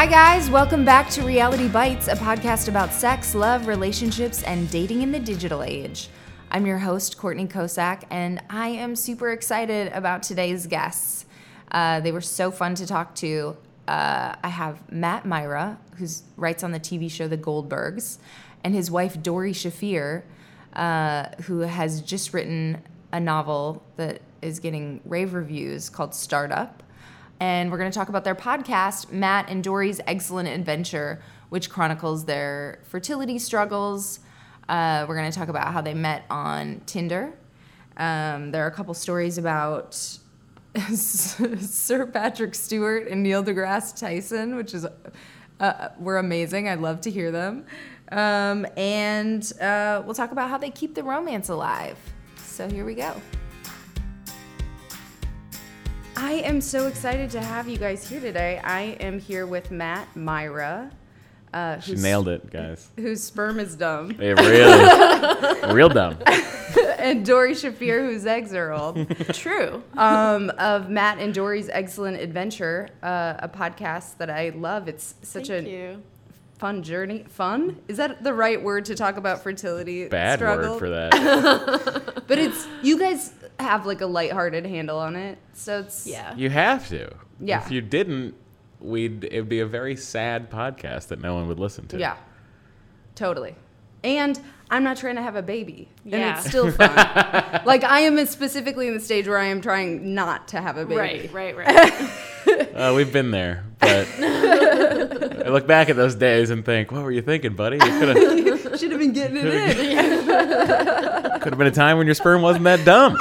Hi, guys. Welcome back to Reality Bites, a podcast about sex, love, relationships, and dating in the digital age. I'm your host, Courtney Kocak, and I am super excited about today's guests. Uh, they were so fun to talk to. Uh, I have Matt Mira, who writes on the TV show The Goldbergs, and his wife, Doree Shafrir, uh, who has just written a novel that is getting rave reviews called Startup and we're going to talk about their podcast, Matt and Doree's Excellent Adventure, which chronicles their fertility struggles. Uh, we're going to talk about how they met on Tinder. Um, there are a couple stories about Sir Patrick Stewart and Neil deGrasse Tyson, which is uh, were amazing. I'd love to hear them. Um, and uh, we'll talk about how they keep the romance alive. So here we go. I am so excited to have you guys here today. I am here with Matt Mira. Uh, She nailed it, guys. Whose sperm is dumb. It really, real dumb. and Doree Shafrir, whose eggs are old. True. Um, of Matt and Doree's Excellent Adventure, uh, a podcast that I love. It's such Thank a you. fun journey. Fun? Is that the right word to talk about fertility? Bad struggle? word for that. But it's, you guys have like a lighthearted handle on it. So it's, Yeah. You have to. Yeah. If you didn't, we'd it'd be a very sad podcast that no one would listen to. Yeah, totally. And I'm not trying to have a baby, and Yeah. it's still fun. like I am specifically in the stage where I am trying not to have a baby. Right, right, right. Uh, we've been there, but I look back at those days and think, what were you thinking, buddy? You could have Should have been getting it in. could have been a time when your sperm wasn't that dumb.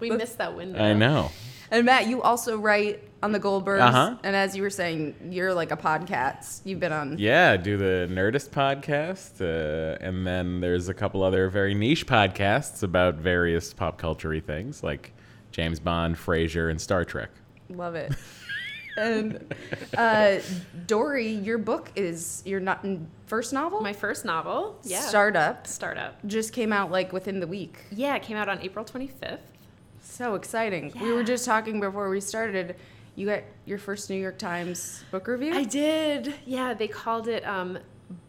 we missed that window. I know. And Matt, you also write on the Goldbergs, Uh-huh. and as you were saying, you're like a podcast. You've been on. Yeah, I do the Nerdist podcast, uh, and then there's a couple other very niche podcasts about various pop culture things like James Bond, Frasier, and Star Trek. Love it. and uh, Doree, your book is your not first novel, My first novel, yeah, Startup, startup. just came out like within the week. Yeah, it came out on April 25th. So exciting. We were just talking before we started. You got your first New York Times book review? I did. Yeah, they called it um,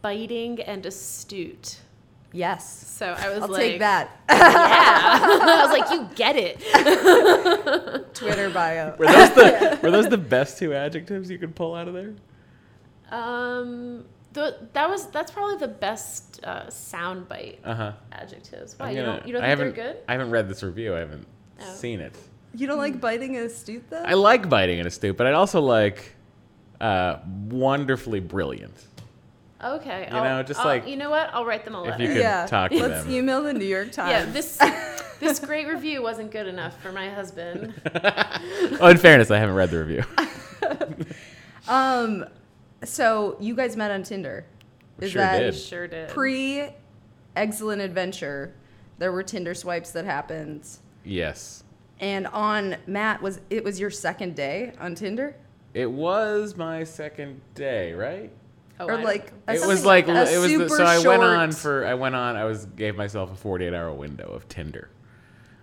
biting and astute. Yes. So I was like I'll like, take that. Yeah, I was like, you get it. Twitter bio. Were those the were those the best two adjectives you could pull out of there? Um, the, that was that's probably the best uh, soundbite Uh huh. adjectives. Why you don't you don't I think they're haven't. good? I haven't read this review. I haven't Oh. seen it. You don't like biting and astute though? I like biting in a stoop, but I also like uh, wonderfully brilliant. Okay, You know, just I'll- like- you know what, I'll write them a If letter. you could yeah. talk to Let's them. email the New York Times. Yeah, this this great review wasn't good enough for my husband. oh, in fairness, I haven't read the review. Um, so you guys met on Tinder. Is Sure that did. Sure did. pre excellent adventure? There were Tinder swipes that happened. yes, And on Matt was it was your second day on Tinder? it was my second day, right? Oh, or like it was like a it was the, super so I went on for I went on I was gave myself a 48 hour window of Tinder.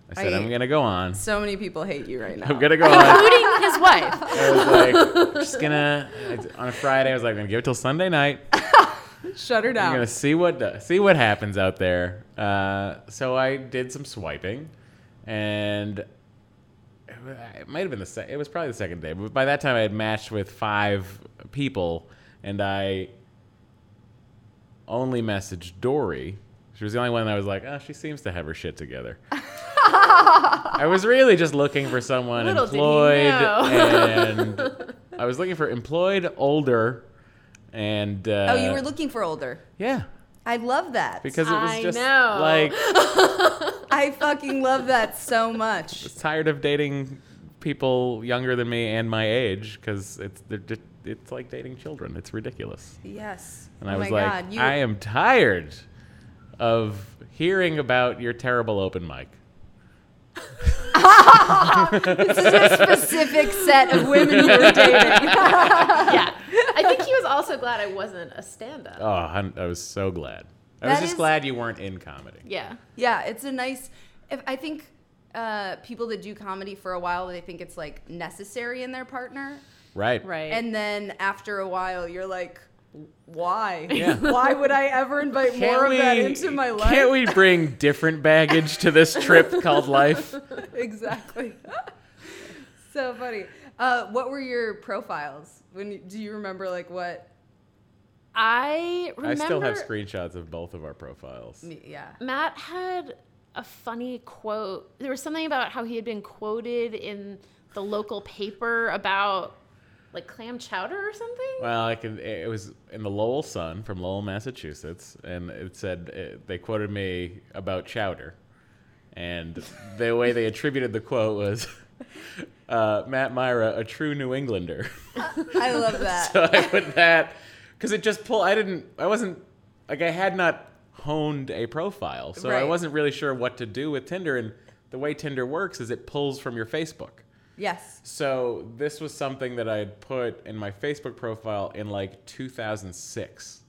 I said I- I, am gonna go on. So many people hate you right now. I'm gonna go on. including his wife. I was like just gonna on a Friday. I was like I'm gonna give it till Sunday night. Shut her down. I'm gonna see what see what happens out there. Uh, so I did some swiping, and it it might have been the se- it was probably the second day. But by that time, I had matched with five people, and I only messaged Doree. She was the only one that I was like, oh, she seems to have her shit together. I was really just looking for someone Little employed, and I was looking for employed, older, and uh, oh, you were looking for older. yeah, I love that. because it was I just know. like I fucking love that so much. I was tired of dating people younger than me and my age because it's they're just, it's like dating children. It's ridiculous. Yes. And oh I was my like, God. You, I am tired of hearing about your terrible open mic. this is a specific set of women you were dating. yeah. I think he was also glad I wasn't a stand-up. Oh, I'm, I was so glad. I was just is- glad you weren't in comedy. Yeah. yeah, it's a nice. If I think uh, people that do comedy for a while, they think it's like necessary in their partner, Right. Right. and then after a while, you're like, why? Yeah. why would I ever invite more of that into my life? Can't we bring different baggage to this trip called life? exactly. so funny. Uh, what were your profiles? When do you remember like what? I remember I still have screenshots of both of our profiles. Yeah. Matt had a funny quote. There was something about how he had been quoted in the local paper about like clam chowder or something. Well, I can. It was in the Lowell Sun from Lowell, Massachusetts, and it said it, they quoted me about chowder, and the way they attributed the quote was uh, Matt Mira, a true New Englander. I love that. so I put that because it just pulled. I didn't. I wasn't like I had not honed a profile, so I wasn't really sure what to do with Tinder. And the way Tinder works is it pulls from your Facebook. Yes. So this was something that I had put in my Facebook profile in like 2006,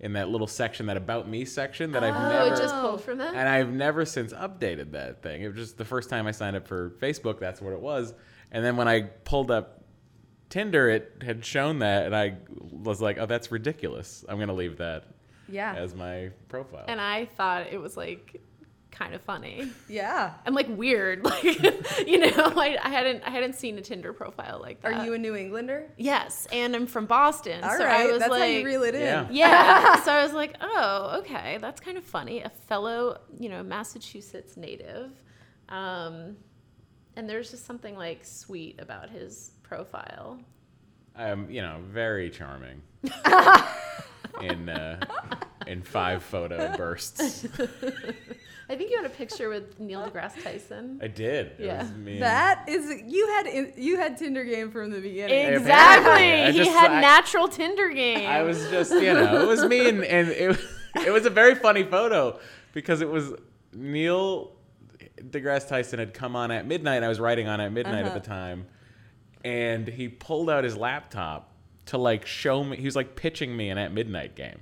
in that little section, that about me section that I've Oh, never. it just pulled from that. and I've never since updated that thing. It was just the first time I signed up for Facebook, that's what it was. And then when I pulled up Tinder, it had shown that, and I was like, "Oh, that's ridiculous. I'm gonna leave that Yeah. as my profile." And I thought it was like kind of funny yeah. I'm like weird. Like you know, I, I hadn't I hadn't seen a Tinder profile like that. Are you a New Englander? Yes, and I'm from Boston. All so right. I was That's like, how you reel it in. Yeah. yeah. so I was like, oh, okay, that's kind of funny. A fellow, you know, Massachusetts native. Um, and there's just something like sweet about his profile. I'm, you know, very charming. in uh, in five photo bursts. I think you had a picture with Neil deGrasse Tyson. I did. It Yeah. was me That is you had you had Tinder game from the beginning. Exactly. I he had I- natural Tinder game. I was just, you know, it was me and, and it, it was a very funny photo because it was Neil deGrasse Tyson had come on at midnight. I was writing on at midnight Uh-huh. at the time. And he pulled out his laptop to like show me, he was like pitching me an at midnight game.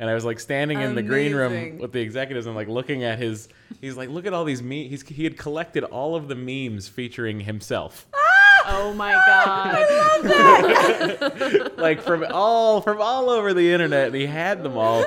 And I was like standing in the green room with the executives and like looking at his, he's like, look at all these memes. He's, he had collected all of the memes featuring himself. oh my god. like from all from all over the internet. And he had them all,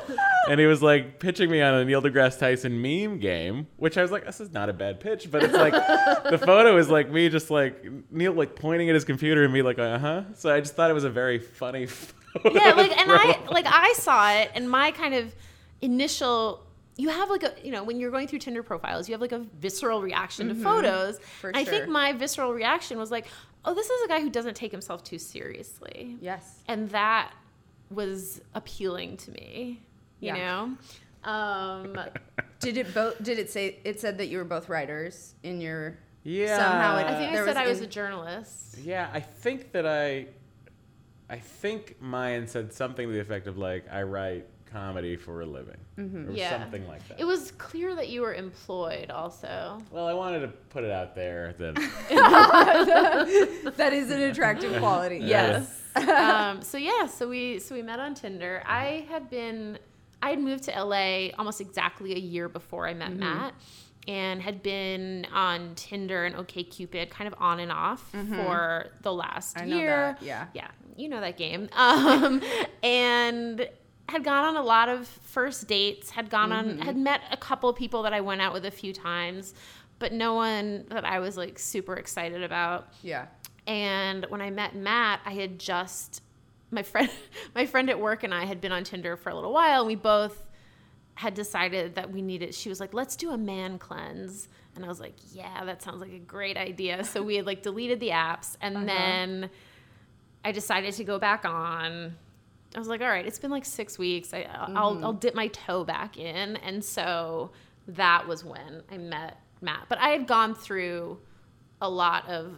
and he was like pitching me on a Neil deGrasse Tyson meme game, which I was like, this is not a bad pitch, but it's like the photo is like me just like Neil like pointing at his computer and me like, uh huh. So I just thought it was a very funny. Photo yeah, like and I like I saw it and my kind of initial you have like a you know when you're going through Tinder profiles you have like a visceral reaction to photos. For And I think my visceral reaction was like, "Oh, this is a guy who doesn't take himself too seriously." Yes. And that was appealing to me, you Yeah. know? Um Did it both? Did it say it said that you were both writers in your? Yeah. Somehow it- I think I There said was I was in- a journalist. Yeah, I think that I, I think Mayan said something to the effect of like, I write comedy for a living, or Yeah. something like that. It was clear that you were employed also. well, I wanted to put it out there that That is an attractive quality. Yes. um, so yeah, so we so we met on Tinder. I had been I had moved to LA almost exactly a year before I met Mm-hmm. Matt and had been on Tinder and OkCupid kind of on and off for the last Mm-hmm. I know year. that, yeah. Yeah, you know that game. Um, and had gone on a lot of first dates, had gone Mm-hmm. on had met a couple people that I went out with a few times, but no one that I was like super excited about. Yeah. And when I met Matt, I had just my friend my friend at work and I had been on Tinder for a little while and we both had decided that we needed she was like, "Let's do a man cleanse." And I was like, "Yeah, that sounds like a great idea." So we had like deleted the apps and then I decided to go back on. I was like, "All right, it's been like 6 weeks. I I'll mm-hmm. I'll dip my toe back in." And so that was when I met Matt. But I had gone through a lot of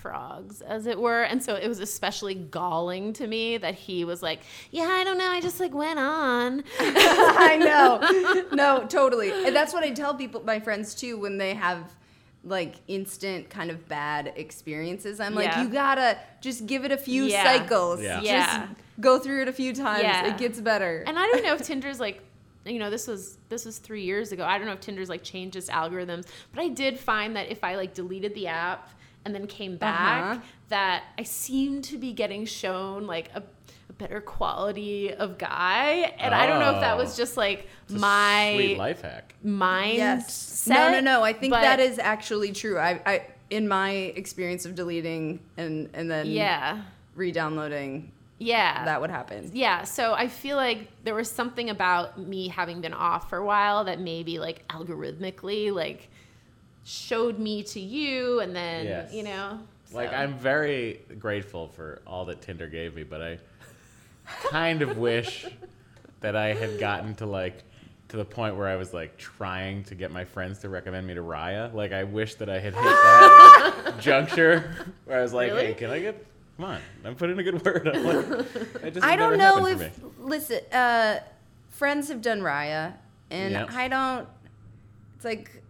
frogs, as it were. And so it was especially galling to me that he was like, Yeah, I don't know. I just like went on. I know. No, totally. And that's what I tell people, my friends too, when they have like instant kind of bad experiences. I'm like, Yeah. you gotta just give it a few Yeah. cycles. Yeah. Yeah. Just go through it a few times. Yeah. It gets better. And I don't know if Tinder's like, you know, this was this was three years ago. I don't know if Tinder's like changed its algorithms, but I did find that if I like deleted the app and then came back, Uh-huh. that I seemed to be getting shown like a, a better quality of guy, and I don't know if that was Oh. just like It's my sweet life hack. mind. yes. No, no, no. I think but- that is actually true. I, I, in my experience of deleting and and then yeah, re-downloading, yeah. that would happen. yeah so i feel like there was something about me having been off for a while that maybe like algorithmically like showed me to you and then Yes. you know Like. I'm very grateful for all that Tinder gave me, but I kind of wish that I had gotten to like to the point where I was like trying to get my friends to recommend me to Raya. Like I wish that I had hit that juncture where I was like, Really? "Hey, can I get? Come on, I'm putting a good word." I'm like, it just I don't know if listen, uh, friends have done Raya, and Yeah. I don't. It's like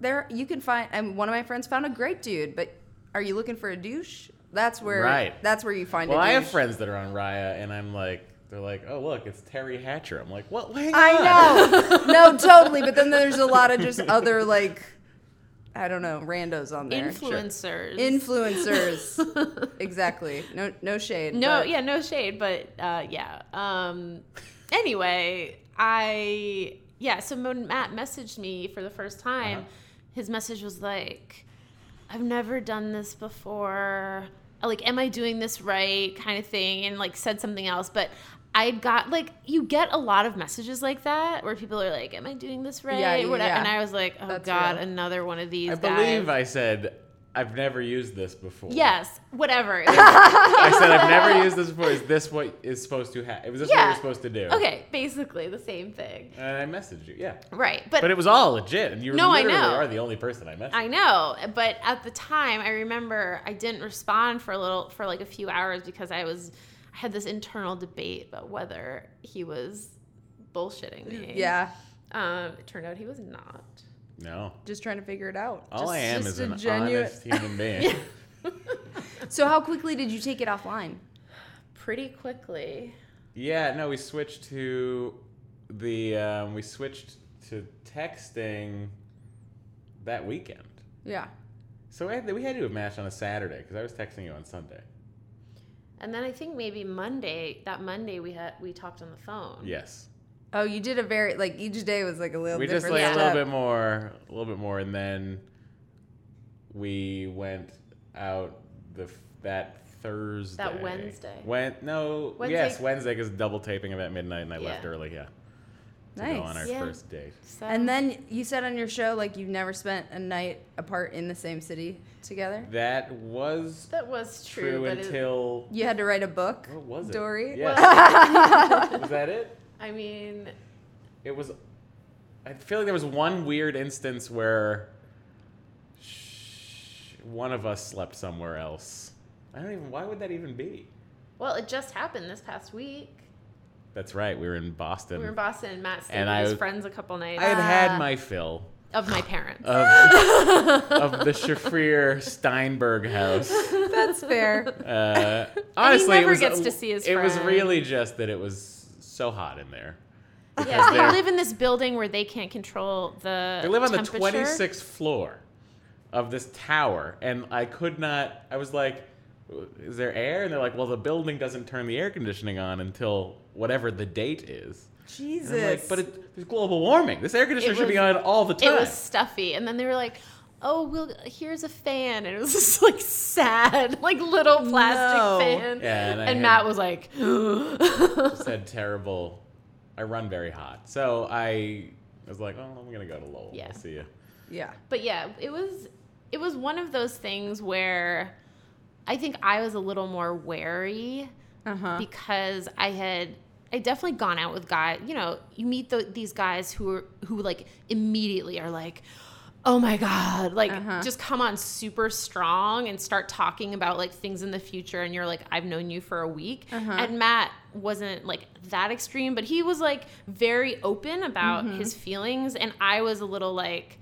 there you can find. And one of my friends found a great dude, but are you looking for a douche? That's where. Right. That's where you find. Well, a douche. I have friends that are on Raya, and I'm like, they're like, "Oh, look, it's Teri Hatcher." I'm like, "What? Hang on." I know. no, totally. But then there's a lot of just other like, I don't know, randos on there. influencers Influencers. exactly. No, no shade. no but- yeah no shade but uh yeah um anyway i yeah so when matt messaged me for the first time Uh-huh. his message was like i've never done this before like am i doing this right kind of thing and like said something else but i got like you get a lot of messages like that where people are like am i doing this right Yeah, Whatever. yeah. and i was like oh That's god real. another one of these I guys. believe I said I've never used this before. yes whatever I said I've never used this before. Is this what is supposed to happen? It was this what you're supposed to do? okay basically the same thing And I messaged you, yeah. right But but it was all legit, and you No, I literally know. are the only person I messaged. I know, but at the time, I remember I didn't respond for a little, for like a few hours because I was, I had this internal debate about whether he was bullshitting me. Yeah. Um, it turned out he was not. No, Just trying to figure it out. all Just- I am just is a an genuine- honest human being. So how quickly did you take it offline? Pretty quickly. yeah, no, we switched to the um, we switched to texting that weekend. Yeah. So we had, we had to have matched on a Saturday because I was texting you on Sunday. And then I think maybe Monday, that Monday we had, we talked on the phone. Yes, Oh, you did a very like each day was like a little bit different. we just different. like a little bit more, a little bit more, and then we went out the that Thursday. That Wednesday. When no, Wednesday- yes, Wednesday because double taping at midnight, and I left early. Yeah, to Nice. go on our Yeah. first date. So, And then you said on your show like you've never spent a night apart in the same city together. That was that was true. true but it- until You had to write a book. what was it? Doree. Yes. was that it? I mean, It was. I feel like there was one weird instance where sh- one of us slept somewhere else. I don't even. Why would that even be? well, it just happened this past week. That's right. We were in Boston. We were in Boston, and Matt stayed And with I his was- friends a couple nights I had had Ah. my fill of my parents. of, of the Shafrir Steinberg house. That's fair. Uh, honestly, never it was, gets to see his It was really just that it was so hot in there. yeah, they live in this building where they can't control the. They live on the 26th floor of this tower, and I could not. I was like, "Is there air?" And they're like, "Well, the building doesn't turn the air conditioning on until whatever the date is." Jesus. Like, "But it, there's global warming. This air conditioner It should be on all the time." It was stuffy, and then they were like, "Oh, well, here's a fan," and it was this like sad, like little plastic No. fan. Yeah, and I had- Matt was like, said terrible. I run very hot, so I was like, "Oh, I'm gonna go to Lowell. Yeah. I'll see you." yeah. but yeah, it was it was one of those things where I think I was a little more wary Uh huh. because I had I definitely gone out with guys. You know, you meet the, these guys who are who like immediately are like, oh my god, like uh-huh. just come on super strong and start talking about like things in the future, and you're like, I've known you for a week. Uh-huh. And Matt wasn't like that extreme, but he was like very open about mm-hmm. his feelings, and I was a little like,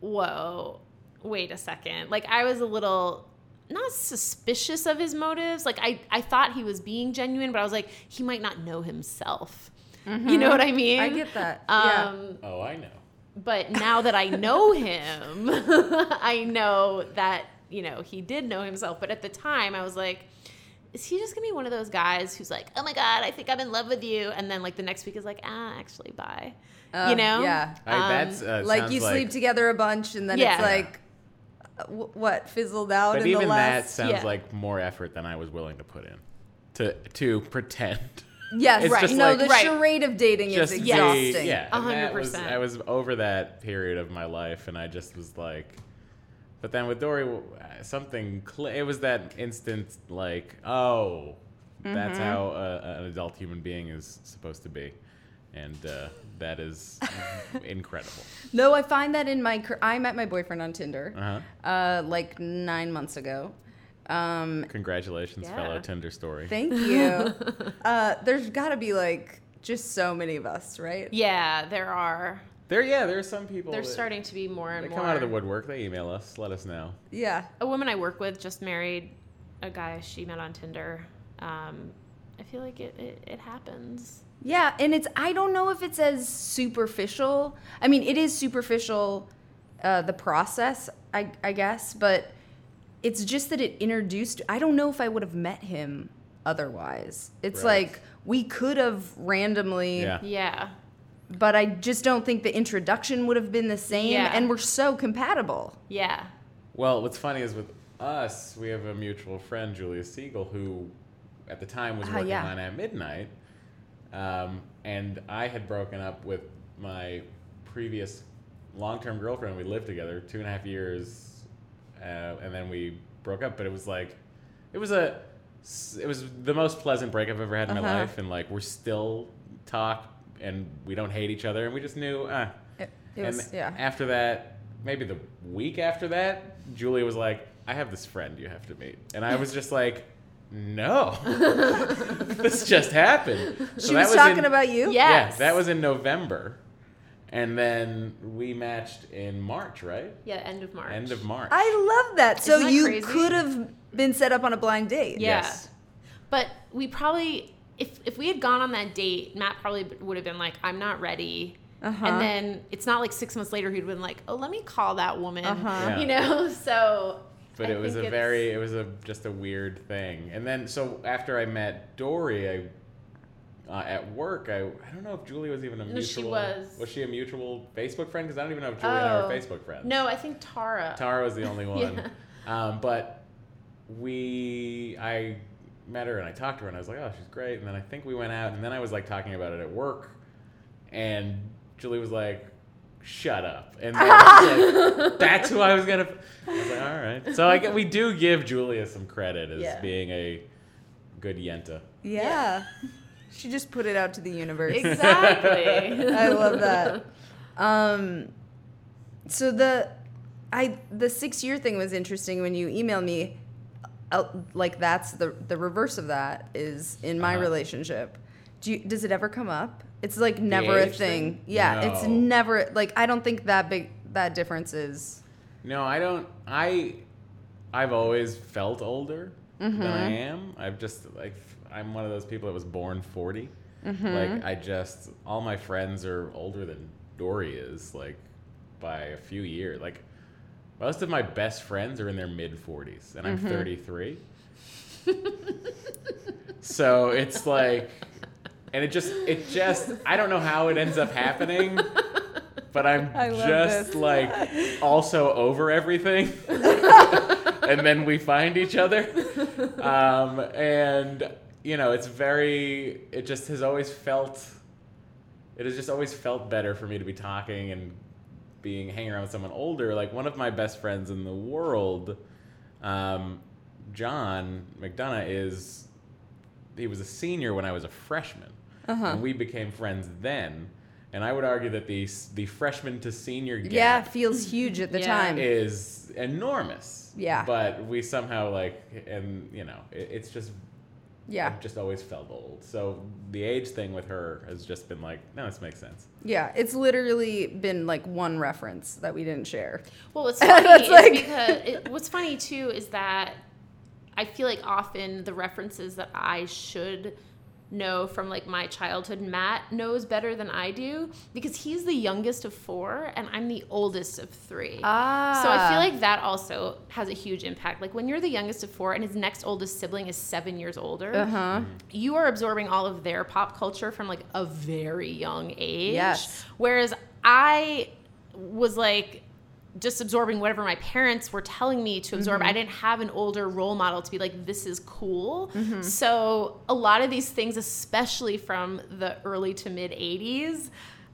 whoa, wait a second. Like I was a little not suspicious of his motives. Like I, I thought he was being genuine, but I was like, he might not know himself. You know mm-hmm. what I mean? I get that. yeah. Um, Oh, I know. But now that I know him, I know that, you know, he did know himself. But at the time, I was like, is he just gonna be one of those guys who's like, oh my God, I think I'm in love with you? And then, like, the next week is like, ah, actually, bye. you know? Uh, yeah. I, that's uh, Like sounds you sleep together a bunch and then Yeah. it's like, uh, what, fizzled out But in even the that sounds Yeah. like more effort than I was willing to put in to to pretend. Yes, It's right. just No, like- the Right. charade of dating just is the- exhausting. yeah, A hundred percent. I was over that period of my life, and I just was like. But then with Doree, uh, something cl- it was that instant like, oh, that's Mm-hmm. how uh, an adult human being is supposed to be, and uh, that is incredible. No, I find that in my. cur- I met my boyfriend on Tinder, Uh-huh. uh, like nine months ago. Um, Congratulations, Yeah. fellow Tinder story. thank you. uh, there's got to be like just so many of us, right? Yeah, there are. There, yeah, there are some people. They're starting to be more and They more. come out of the woodwork. They email us. Let us know. Yeah. a woman I work with just married a guy she met on Tinder. Um, I feel like it, it, it happens. Yeah, and it's I don't know if it's as superficial. I mean, it is superficial, uh, the process, I, I guess, but it's just that it introduced. I don't know if I would have met him otherwise. It's Right. like we could have randomly, Yeah. Yeah. but I just don't think the introduction would have been the same. Yeah. And we're so compatible. Yeah. Well, what's funny is with us, we have a mutual friend, Julia Siegel, who at the time was Ah, working yeah. on At Midnight. Um, and I had broken up with my previous long term girlfriend. We lived together two and a half years, uh, and then we broke up. But it was like, it was a, it was the most pleasant breakup I've ever had in my Uh-huh. life. And like, we're still talk and we don't hate each other. And we just knew, ah, It, it and was, yeah. after that, maybe the week after that, Julia was like, I have this friend you have to meet. And I was just like, no. this just happened. So She that was talking in- about you? Yes. Yeah, that was in November. And then we matched in March, right? Yeah, end of March. End of March. I love that. So Isn't that you crazy? could have been set up on a blind date. Yeah. Yes. But we probably, if, if we had gone on that date, Matt probably would have been like, I'm not ready. Uh-huh. And then it's not like six months later he'd been like, oh, let me call that woman. Uh-huh. You know? So. but I it was a it's- very it was a just a weird thing and then so after i met doree i uh, at work I, I don't know if julie was even a No, mutual she was. was she a mutual facebook friend because i don't even know if julie and i Oh. were facebook friends No, I think Tara. tara was the only one Yeah. um, but we i met her and i talked to her and i was like oh she's great and then i think we went out and then i was like talking about it at work and julie was like shut up and then like, that's who i was gonna i was like all right so i get we do give julia some credit as Yeah. being a good yenta Yeah. She just put it out to the universe. Exactly. I love that. Um, so the I the six year thing was interesting when you emailed me. Uh, like that's the the reverse of that is in my Uh-huh. relationship. Do you, does it ever come up? It's like never a thing. thing? Yeah, it's never like I don't think that big that difference is. No, I don't. I I've always felt older than I am. I've just like I'm one of those people that was born 40. Like I just all my friends are older than Doree is like by a few years. Like most of my best friends are in their mid 40s and I'm 33. so it's like and it just it just I don't know how it ends up happening. But I'm just this. like also over everything. and then we find each other. Um, and, you know, it's very, it just has always felt, it has just always felt better for me to be talking and being, hanging around with someone older. Like one of my best friends in the world, um, John McDonough, is, he was a senior when I was a freshman. and we became friends then. And I would argue that the the freshman to senior gap Yeah, feels huge at the Yeah. time. is enormous. Yeah. But we somehow like, and you know, it, it's just yeah. I've just always felt old. So the age thing with her has just been like, no, this makes sense. Yeah, it's literally been like one reference that we didn't share. Well, what's funny is like- because it, what's funny too is that I feel like often the references that I should know from like my childhood, Matt knows better than I do because he's the youngest of four and I'm the oldest of three. Ah. So I feel like that also has a huge impact. Like when you're the youngest of four and his next oldest sibling is seven years older, Uh-huh. you are absorbing all of their pop culture from like a very young age. Yes. Whereas I was like just absorbing whatever my parents were telling me to absorb. I didn't have an older role model to be like, this is cool. So a lot of these things, especially from the early to mid 80s,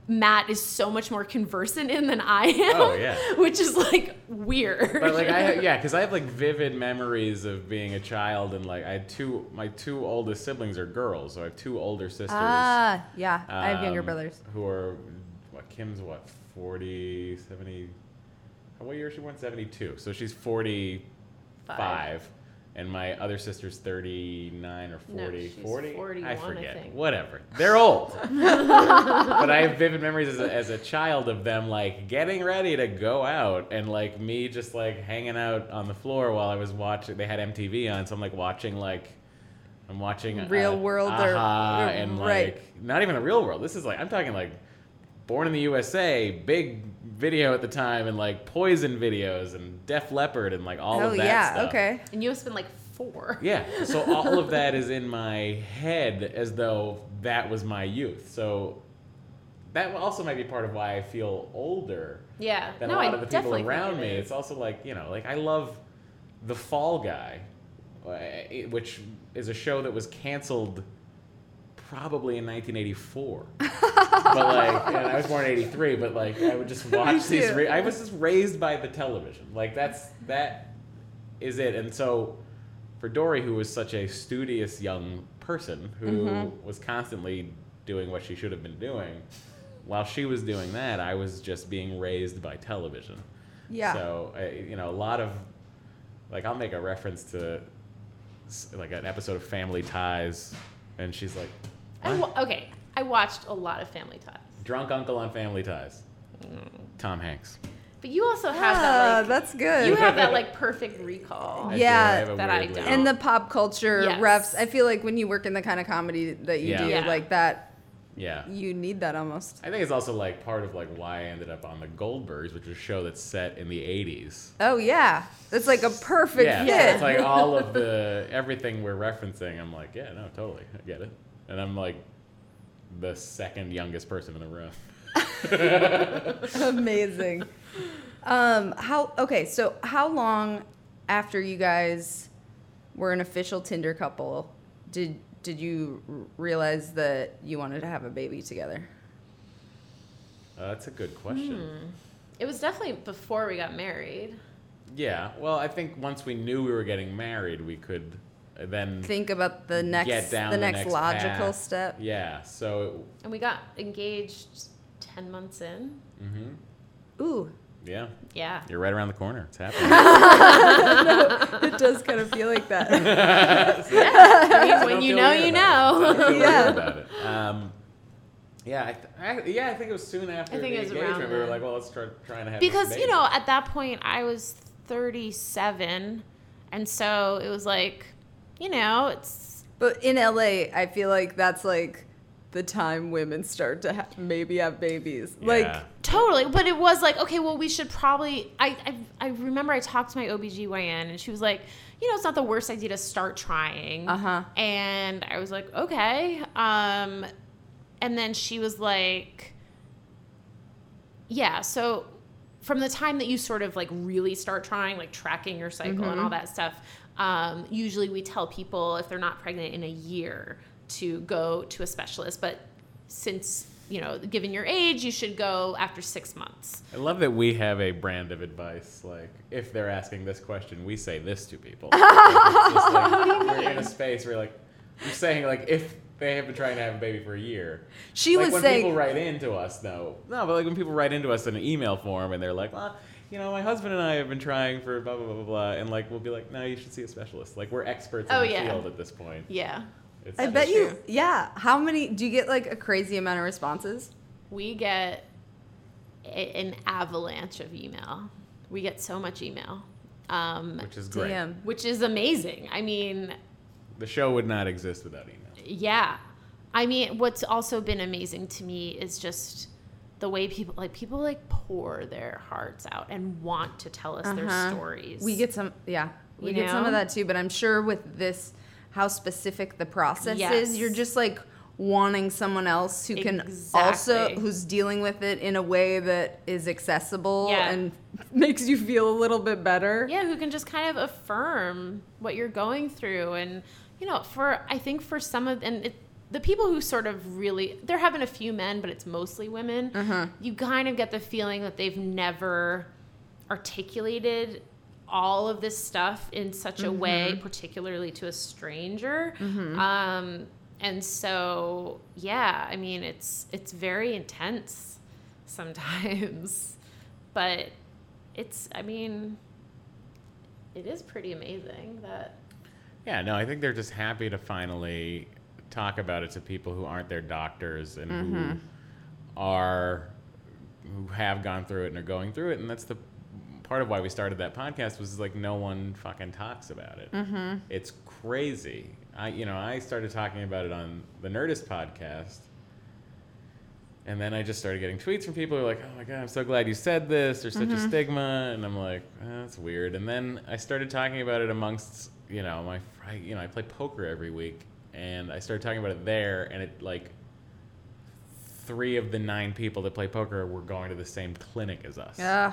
Matt is so much more conversant in than I am. Oh, yeah. Which is like weird. But like I yeah, because I have like vivid memories of being a child and like I had two my two oldest siblings are girls, so I have two older sisters. Ah, yeah. I have younger um, brothers. who are what Kim's what 40 70 what year is she born 72 so she's 45 Five. and my other sister's 39 or 40 No, she's 40 41, I I forget think. whatever they're old but I have vivid memories as a, as a child of them like getting ready to go out and like me just like hanging out on the floor while I was watching they had MTV on so I'm like watching like I'm watching Real uh, World or- Aha and right. like not even a real world. This is like I'm talking like Born in the USA, big video at the time, and like Poison videos and Def Leppard and like all Oh of that yeah, stuff. okay. and you have been like four. Yeah, so all of that is in my head as though that was my youth. So that also might be part of why I feel older Yeah. than no, a lot I of the people around it me. is. It's also like you know, like I love the Fall Guy, uh, which is a show that was canceled probably in 1984. but like, and I was born in '83, but like I would just watch these. Re- I was just raised by the television. Like that's that is it. And so for Doree, who was such a studious young person who Mm-hmm. was constantly doing what she should have been doing, while she was doing that, I was just being raised by television. Yeah. So I, you know, a lot of like I'll make a reference to like an episode of Family Ties, and she's like, I wa- okay, I watched a lot of Family Ties, "Drunk Uncle on Family Ties." Tom Hanks. but you also have Ah, that like that's good. you have that like perfect recall. I do, Yeah, I have a that I weird don't. and the pop culture Yes. refs. I feel like when you work in the kind of comedy that you Yeah. do, Yeah. like that, yeah. you need that almost. I think it's also like part of like why I ended up on the Goldbergs, which is a show that's set in the '80s. Oh yeah, it's like a perfect yeah, so fit. it's like all of the everything we're referencing. I'm like, yeah, no, totally, I get it. And I'm like the second youngest person in the room. Amazing. Um, how okay? So how long after you guys were an official Tinder couple did did you r- realize that you wanted to have a baby together? Uh, that's a good question. Hmm. It was definitely before we got married. Yeah, well, I think once we knew we were getting married, we could then Think about the next get down the the next, next logical path. step. Yeah, so And we got engaged 10 months in. Ooh, yeah, Yeah. you're right around the corner. It's happening. it does kind of feel like that. I mean, when you know, you know. Don't feel weird Yeah. Um, yeah, I, th- I, yeah, I think it was soon after I think the it was engagement. around we were like, well, let's try trying to have because, you know, at that point I was 37. And so it was like, you know, it's But in LA, I feel like that's like the time women start to ha- maybe have babies. Yeah. Like Totally, but it was like, okay, well, we should probably. I, I I remember I talked to my OBGYN and she was like, you know, it's not the worst idea to start trying. Uh-huh. And I was like, okay. Um, and then she was like, yeah. So from the time that you sort of like really start trying, like tracking your cycle and all that stuff, um, usually we tell people if they're not pregnant in a year to go to a specialist. But since you know, given your age, you should go after six months. I love that we have a brand of advice. Like, if they're asking this question, we say this to people. Like, we're in a space where, like, you're saying, like, if they have been trying to have a baby for a year. She like was when saying- people write into us, though. No, but like when people write into us in an email form and they're like, well, you know, my husband and I have been trying for blah blah blah blah blah, and like we'll be like, no, you should see a specialist. Like we're experts in Oh, the yeah. field at this point. Yeah. It's I just- bet you. Yeah. How many? Do you get like a crazy amount of responses? We get a, an avalanche of email. We get so much email, um, which is great. Damn. which is amazing. I mean, The show would not exist without email. yeah. I mean, what's also been amazing to me is just the way people like people like pour their hearts out and want to tell us their Uh-huh. stories. We get some. Yeah. We You get some of that too. But I'm sure with this, how specific the process Yes. is, you're just like wanting someone else who can also who's dealing with it in a way that is accessible Yeah. and makes you feel a little bit better. yeah, who can just kind of affirm what you're going through, and you know, for I think for some of and it, the people who sort of really there have been a few men, but it's mostly women. Uh-huh. You kind of get the feeling that they've never articulated all of this stuff in such a way, Mm-hmm. particularly to a stranger. Um, and so, yeah, I mean, it's it's very intense sometimes, but it's I mean, it is pretty amazing that Yeah, no, I think they're just happy to finally talk about it to people who aren't their doctors and who mm-hmm. are who have gone through it and are going through it, and that's the part of why we started that podcast was like no one fucking talks about it. Mm-hmm. It's crazy. I you know I started talking about it on the Nerdist podcast. And then I just started getting tweets from people who are like, "Oh my god, I'm so glad you said this. There's such a mm-hmm. stigma," and I'm like, oh, "That's weird." And then I started talking about it amongst, you know, my, I, you know, I play poker every week, and I started talking about it there, and it like, three of the nine people that play poker were going to the same clinic as us. Ugh.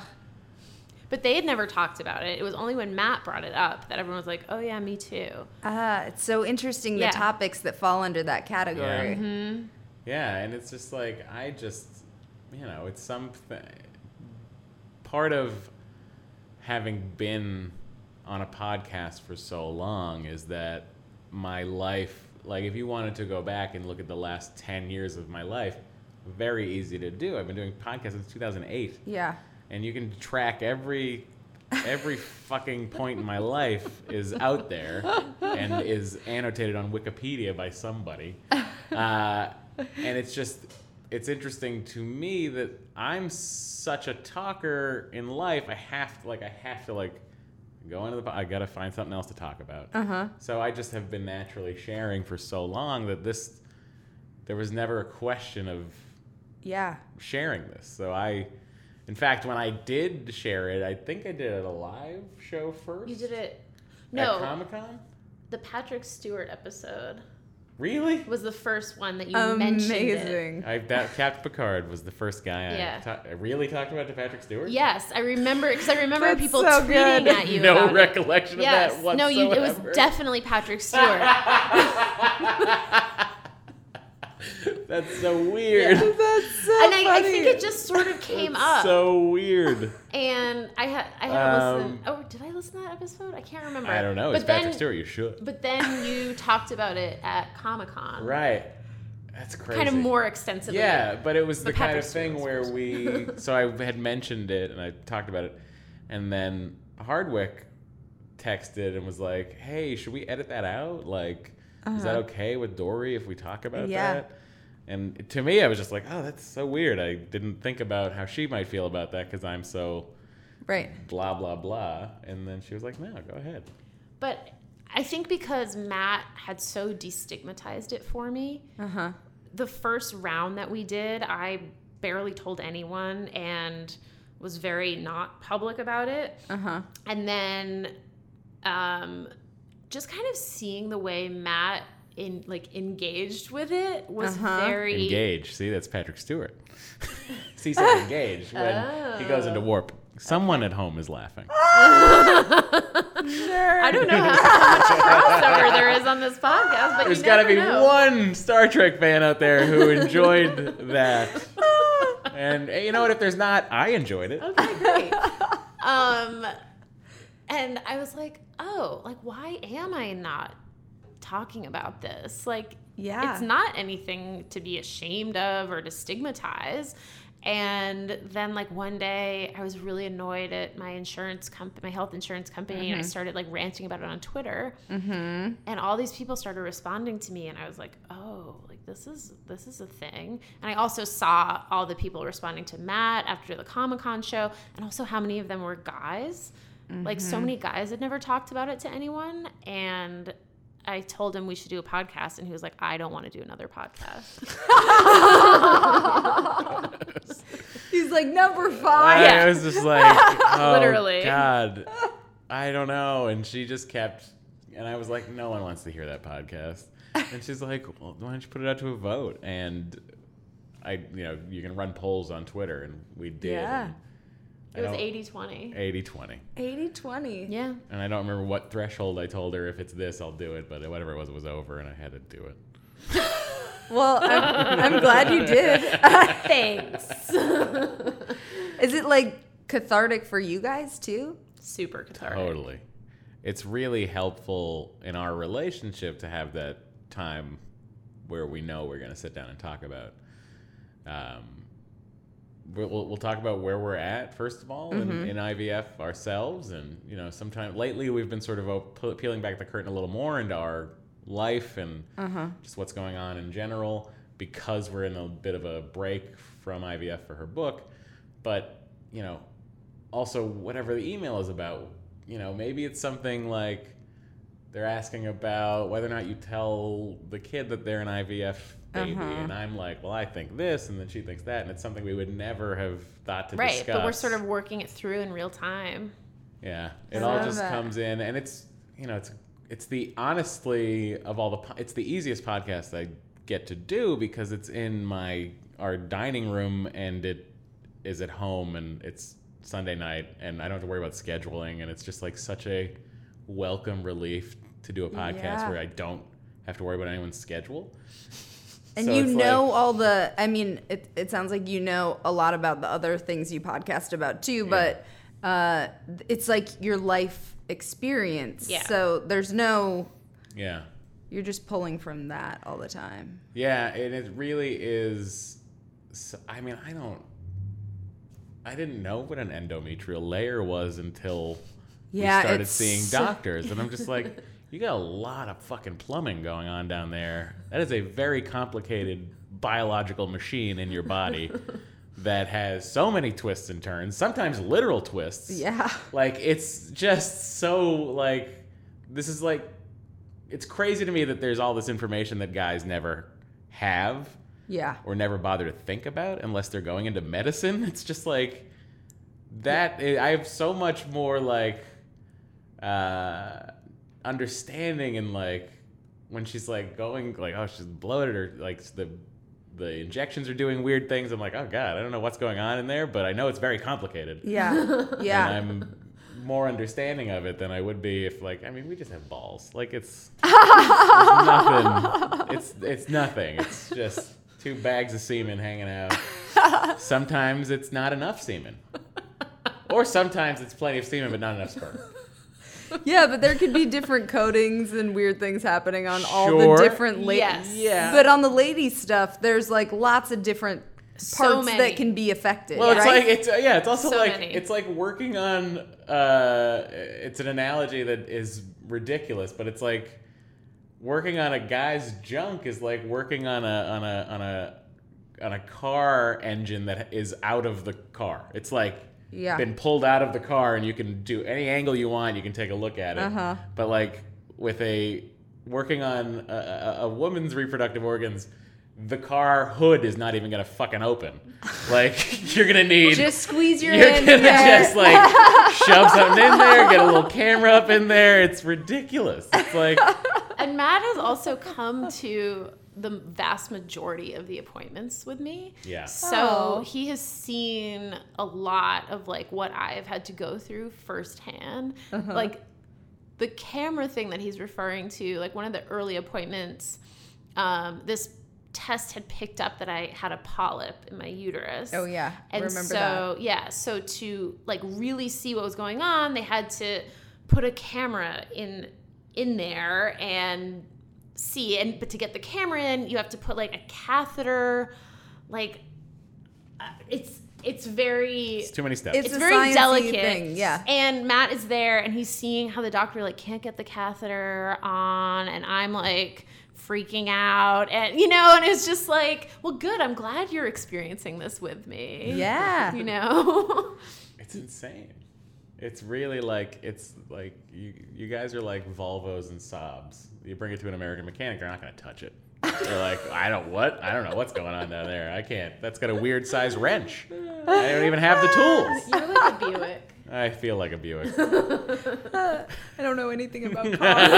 but they had never talked about it. It was only when Matt brought it up that everyone was like, "Oh yeah, me too." Ah, it's so interesting Yeah. the topics that fall under that category. Mm-hmm. Yeah, and it's just like I just, you know, it's something. Part of having been on a podcast for so long is that my life, like, if you wanted to go back and look at the last ten years of my life, very easy to do. I've been doing podcasts since 2008, Yeah. and you can track every. Every fucking point in my life is out there and is annotated on Wikipedia by somebody. Uh, and it's just it's interesting to me that I'm such a talker in life. I have to like I have to like go into the I gotta find something else to talk about. Uh-huh. So I just have been naturally sharing for so long that this there was never a question of Yeah. sharing this. So I in fact when I did share it, I think I did it a live show first. You did it. at No, Comic Con? the Patrick Stewart episode Really? was the first one that you mentioned. Amazing. I that Captain Picard was the first guy I, Yeah. ta- I really talked about to Patrick Stewart. Yes, I remember because I remember That's people so tweeting good. at you. no about it. recollection Yes, of that no, you. It was definitely Patrick Stewart. That's so weird. Yeah. That's so and I, I think it just sort of came up. So weird. and I had I had Um, listened. Oh, did I listen to that episode? I can't remember. I don't know. It's But Patrick then, Stewart. You should. But then you talked about it at Comic Con, Right. That's crazy. kind of more extensively. Yeah, but it was But the kind of Patrick thing where we. so I had mentioned it and I talked about it, and then Hardwick texted and was like, "Hey, should we edit that out? Like, is that okay with Doree if we talk about Uh-huh. Yeah. that?" And to me, I was just like, "Oh, that's so weird. I didn't think about how she might feel about that because I'm so right. blah blah blah." And then she was like, "No, go ahead." But I think because Matt had so destigmatized it for me, Uh huh. the first round that we did, I barely told anyone and was very not public about it. Uh huh. And then um, just kind of seeing the way Matt in like engaged with it was Uh-huh. very engaged. See, that's Patrick Stewart. See, he said engage when he goes into warp. Someone at home is laughing. I don't know how, how much crossover there is on this podcast, but there's got to be know. one Star Trek fan out there who enjoyed that. And eh, you know what? If there's not, I enjoyed it. Okay, great. um, and I was like, oh, like why am I not talking about this. Like, Yeah. it's not anything to be ashamed of or to stigmatize. And then, like one day, I was really annoyed at my insurance company, my health insurance company, and I started like ranting about it on Twitter. Mm-hmm. And all these people started responding to me, and I was like, "Oh, like this is this is a thing." And I also saw all the people responding to Matt after the Comic Con show, and also how many of them were guys. Like so many guys had never talked about it to anyone, and I told him we should do a podcast, and he was like, "I don't want to do another podcast." He's like number five. I was just like, oh, Literally. God, I don't know. And she just kept, and I was like, no one wants to hear that podcast. And she's like, well, why don't you put it out to a vote? And I, you know, you can run polls on Twitter, and we did. Yeah. and I It was don't- 80 20. 80 20. 80 20. Yeah. And I don't remember what threshold I told her. If it's this, I'll do it. But whatever it was, it was over, and I had to do it. Well, I'm, I'm glad you did. Thanks. Is it like cathartic for you guys too? Super cathartic. Totally. It's really helpful in our relationship to have that time where we know we're going to sit down and talk about. Um, we'll, we'll talk about where we're at first of all in, mm-hmm. in IVF ourselves, and you know, sometime lately we've been sort of peeling back the curtain a little more into our life and uh-huh. just what's going on in general because we're in a bit of a break from IVF for her book, but you know, also whatever the email is about. You know, maybe it's something like they're asking about whether or not you tell the kid that they're an IVF baby, uh-huh. and I'm like, well, I think this, and then she thinks that, and it's something we would never have thought to do. Right. discuss. But we're sort of working it through in real time. Yeah, it I all just that. comes in, and it's you know it's it's the honestly of all the po- it's the easiest podcast I get to do because it's in my our dining room and it is at home and it's Sunday night and I don't have to worry about scheduling and it's just like such a welcome relief to do a podcast Yeah. where I don't have to worry about anyone's schedule. And So you know like- all the, I mean, it, it sounds like you know a lot about the other things you podcast about too, but uh, it's like your life experience. Yeah. So there's no, Yeah. you're just pulling from that all the time. Yeah, and it really is. I mean, I don't. I didn't know what an endometrial layer was until Yeah, we started it's seeing doctors, and I'm just like, you got a lot of fucking plumbing going on down there. That is a very complicated biological machine in your body that has so many twists and turns, sometimes literal twists. Yeah. Like it's just so like this is like it's crazy to me that there's all this information that guys never have Yeah. or never bother to think about unless they're going into medicine. It's just like that. I have so much more like uh, understanding and like when she's like going like oh she's bloated or like the the injections are doing weird things. I'm like oh god I don't know what's going on in there, but I know it's very complicated. Yeah. Yeah. And I'm more understanding of it than I would be if like I mean we just have balls. Like it's, it's nothing. It's it's nothing. It's just two bags of semen hanging out. Sometimes it's not enough semen. Or sometimes it's plenty of semen but not enough sperm. Yeah, but there could be different coatings and weird things happening on all Sure. the different ladies. Yes. Yeah. But on the lady stuff, there's like lots of different parts many. that can be affected. Well, it's right? like it's uh, yeah, it's also So like many. it's like working on uh it's an analogy that is ridiculous, but it's like working on a guy's junk is like working on a on a on a on a car engine that is out of the car. It's like Yeah. been pulled out of the car and you can do any angle you want, you can take a look at it. Uh-huh. But like with a working on a, a, a woman's reproductive organs, the car hood is not even gonna fucking open. Like you're gonna need just squeeze your you're hand gonna in there. just like shove something in there, get a little camera up in there. It's ridiculous. It's like And Matt has also come to the vast majority of the appointments with me. Yeah. So Oh. he has seen a lot of like what I have had to go through firsthand. Uh-huh. Like the camera thing that he's referring to, like one of the early appointments, um, this test had picked up that I had a polyp in my uterus. Oh, yeah. I And remember so yeah, so to like really see what was going on, they had to put a camera in in there and see. And but to get the camera in, you have to put like a catheter, like uh, it's it's very It's too many steps. It's it's a very delicate thing, yeah. and matt is there and he's seeing how the doctor like can't get the catheter on and i'm like freaking out and you know and it's just like well good i'm glad you're experiencing this with me Yeah. you know It's insane. It's really like it's like you you guys are like Volvos and Saabs. You bring it to an American mechanic, they're not gonna touch it. They're like, I don't what? I don't know what's going on down there. I can't. That's got a weird size wrench. I don't even have the tools. you're like a buick I feel like a Buick. I don't know anything about cars.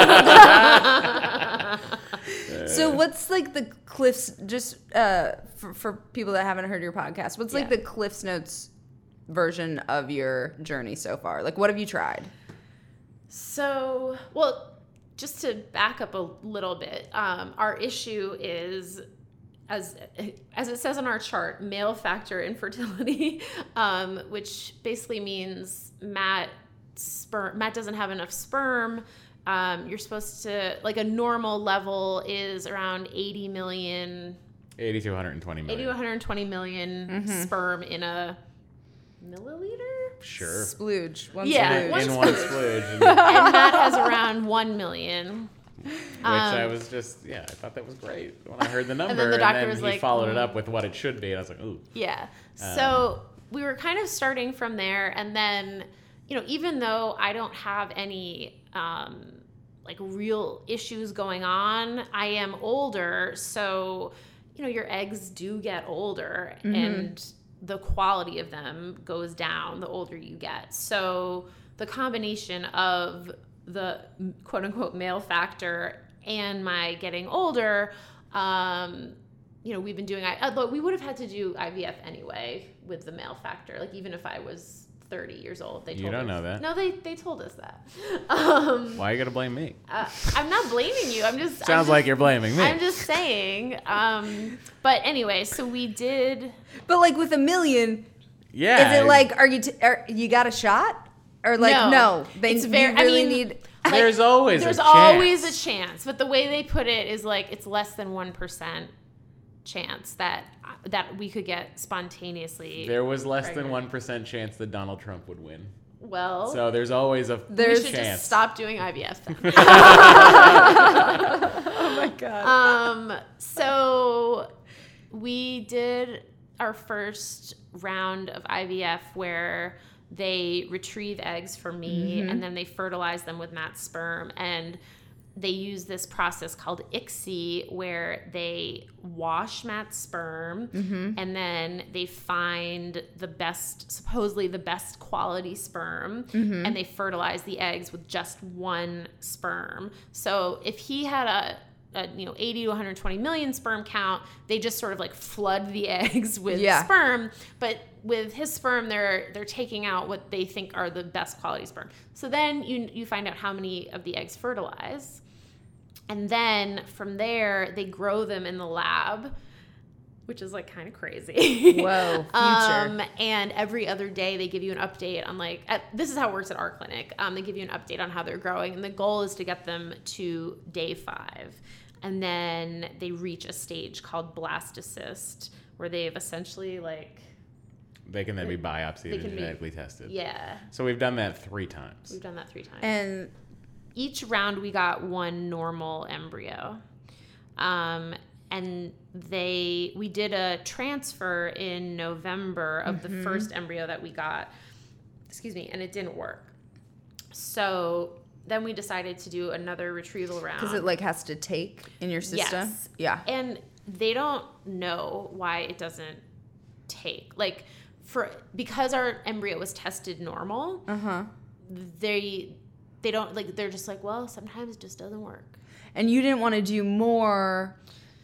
so what's like the cliffs just uh for, for people that haven't heard your podcast what's like Yeah. the cliffs notes version of your journey so far like what have you tried So, well, just to back up a little bit, um, our issue is, as as it says on our chart, male factor infertility, um, which basically means Matt sperm Matt doesn't have enough sperm. Um, you're supposed to like a normal level is around 80 million, 80 to 120 80 million. to 120 million sperm in a milliliter. Sure. splooge one Yeah, splooge. one In one splooge. and- and Matt has around 1 million. Which I Um, was just, yeah, I thought that was great when I heard the number. And then the doctor was he like, followed it mm. up with what it should be. And I was like, ooh. Yeah. Um, So we were kind of starting from there. And then, you know, even though I don't have any um, like real issues going on, I am older. So, you know, your eggs do get older and the quality of them goes down the older you get. So the combination of the quote unquote male factor and my getting older, um, you know, we've been doing. I we would have had to do IVF anyway with the male factor. Like even if I was 30 years old, they You told don't us- know that. No, they they told us that. Um, Why you gotta blame me? uh, I'm not blaming you. I'm just I'm Sounds just- like you're blaming me. I'm just saying. Um, but anyway, so we did. but like with a million yeah. is it like are you t- are, you got a shot or like no, No. they It's very- you I mean, need like, There's always a there's chance. always a chance, but the way they put it is like it's less than one percent chance that that we could get spontaneously. There was less than 1% chance that Donald Trump would win. well, So there's always a we there's should chance. just stop doing IVF. Then. oh my god um, so we did our first round of IVF where they retrieve eggs for me and then they fertilize them with Matt's sperm and they use this process called ICSI where they wash Matt's sperm mm-hmm. and then they find the best, supposedly the best quality sperm, mm-hmm. and they fertilize the eggs with just one sperm. So if he had a a, you know 80 to 120 million sperm count they just sort of like flood the eggs with Yeah. sperm. But with his sperm they're they're taking out what they think are the best quality sperm. So then you you find out how many of the eggs fertilize and then from there they grow them in the lab which is like kind of crazy Whoa, future. um, and every other day they give you an update on like at, this is how it works at our clinic um, they give you an update on how they're growing and the goal is to get them to day five and then they reach a stage called blastocyst where they've essentially like They can then be biopsied and can be- genetically tested. yeah So we've done that three times. we've done that three times and each round we got one normal embryo. Um, and they we did a transfer in november of the first embryo that we got. Excuse me and it didn't work. So then we decided to do another retrieval round. Because it like has to take in your system? Yes. yeah. And they don't know why it doesn't take. Like for because our embryo was tested normal uh-huh. they they don't like they're just like well sometimes it just doesn't work and you didn't want to do more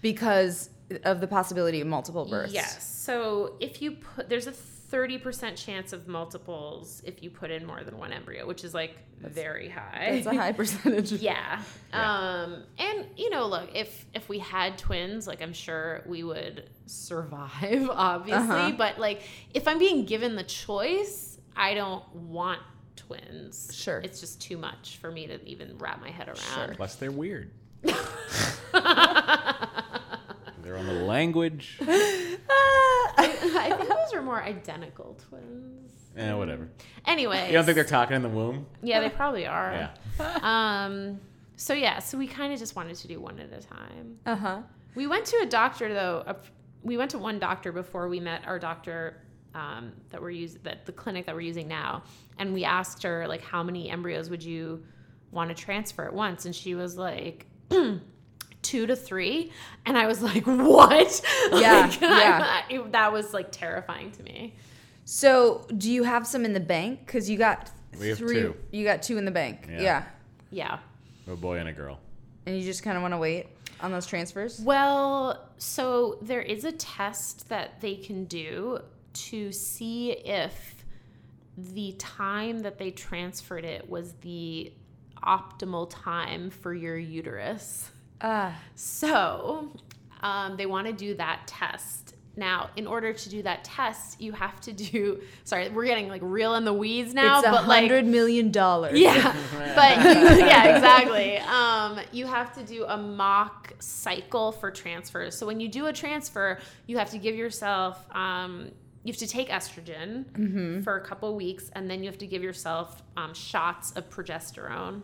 because of the possibility of multiple births yes so if you put there's a 30% chance of multiples if you put in more than one embryo which is like very high it's a high percentage yeah. Yeah. Um, and you know, look, if if we had twins, like I'm sure we would survive, obviously. Uh-huh. But like, if I'm being given the choice, I don't want twins. Sure. It's just too much for me to even wrap my head around. Sure. Plus, they're weird. They're on the language. I think those are more identical twins. Eh, whatever. Anyway, You don't think they're talking in the womb? Yeah, they probably are. Yeah. Um. So yeah, so we kind of just wanted to do one at a time. Uh huh. We went to a doctor though. A, we went to one doctor before we met our doctor um, that we're using, that the clinic that we're using now, and we asked her like, how many embryos would you want to transfer at once? And she was like. Two to three, and I was like, "What?" Yeah, Like, yeah. it- that was like terrifying to me. So, do you have some in the bank? Because you got We have three. two. You got two in the bank. Yeah. Yeah. Yeah. A boy and a girl. And you just kind of want to wait on those transfers. Well, so there is a test that they can do to see if the time that they transferred it was the optimal time for your uterus. Ah. So um, they want to do that test. Now, in order to do that test, you have to do. Sorry, we're getting like real in the weeds now, it's a but like hundred million dollars. yeah, but you, yeah, exactly. Um, you have to do a mock cycle for transfers. So when you do a transfer, you have to give yourself, um, you have to take estrogen for a couple weeks, and then you have to give yourself um, shots of progesterone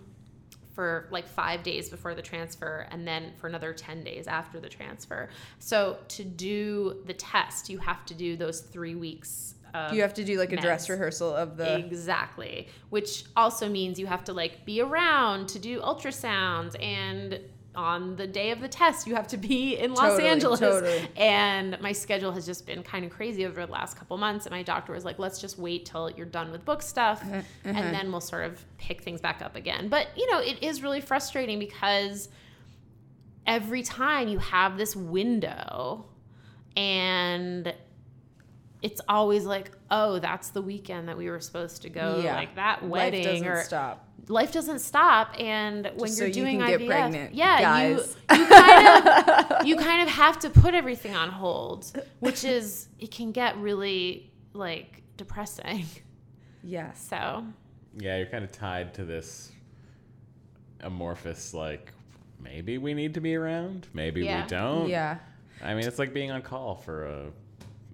for like five days before the transfer and then for another 10 days after the transfer. So to do the test, you have to do those three weeks. Of You have to do like a dress rehearsal of the. Exactly. Which also means you have to like be around to do ultrasounds and on the day of the test you have to be in Los Totally, Angeles. totally. And my schedule has just been kind of crazy over the last couple months and my doctor was like let's just wait till you're done with book stuff Uh-huh, and then we'll sort of pick things back up again. But you know, it is really frustrating because every time you have this window and it's always like, oh, that's the weekend that we were supposed to go, Yeah. like that wedding, Life wedding doesn't or stop. life doesn't stop. And when Just you're so you doing can get IVF, pregnant, yeah, guys. you you kind of you kind of have to put everything on hold, which is it can get really like depressing. Yeah. So Yeah, you're kind of tied to this amorphous, like, maybe we need to be around, maybe Yeah. we don't. Yeah. I mean, it's like being on call for a.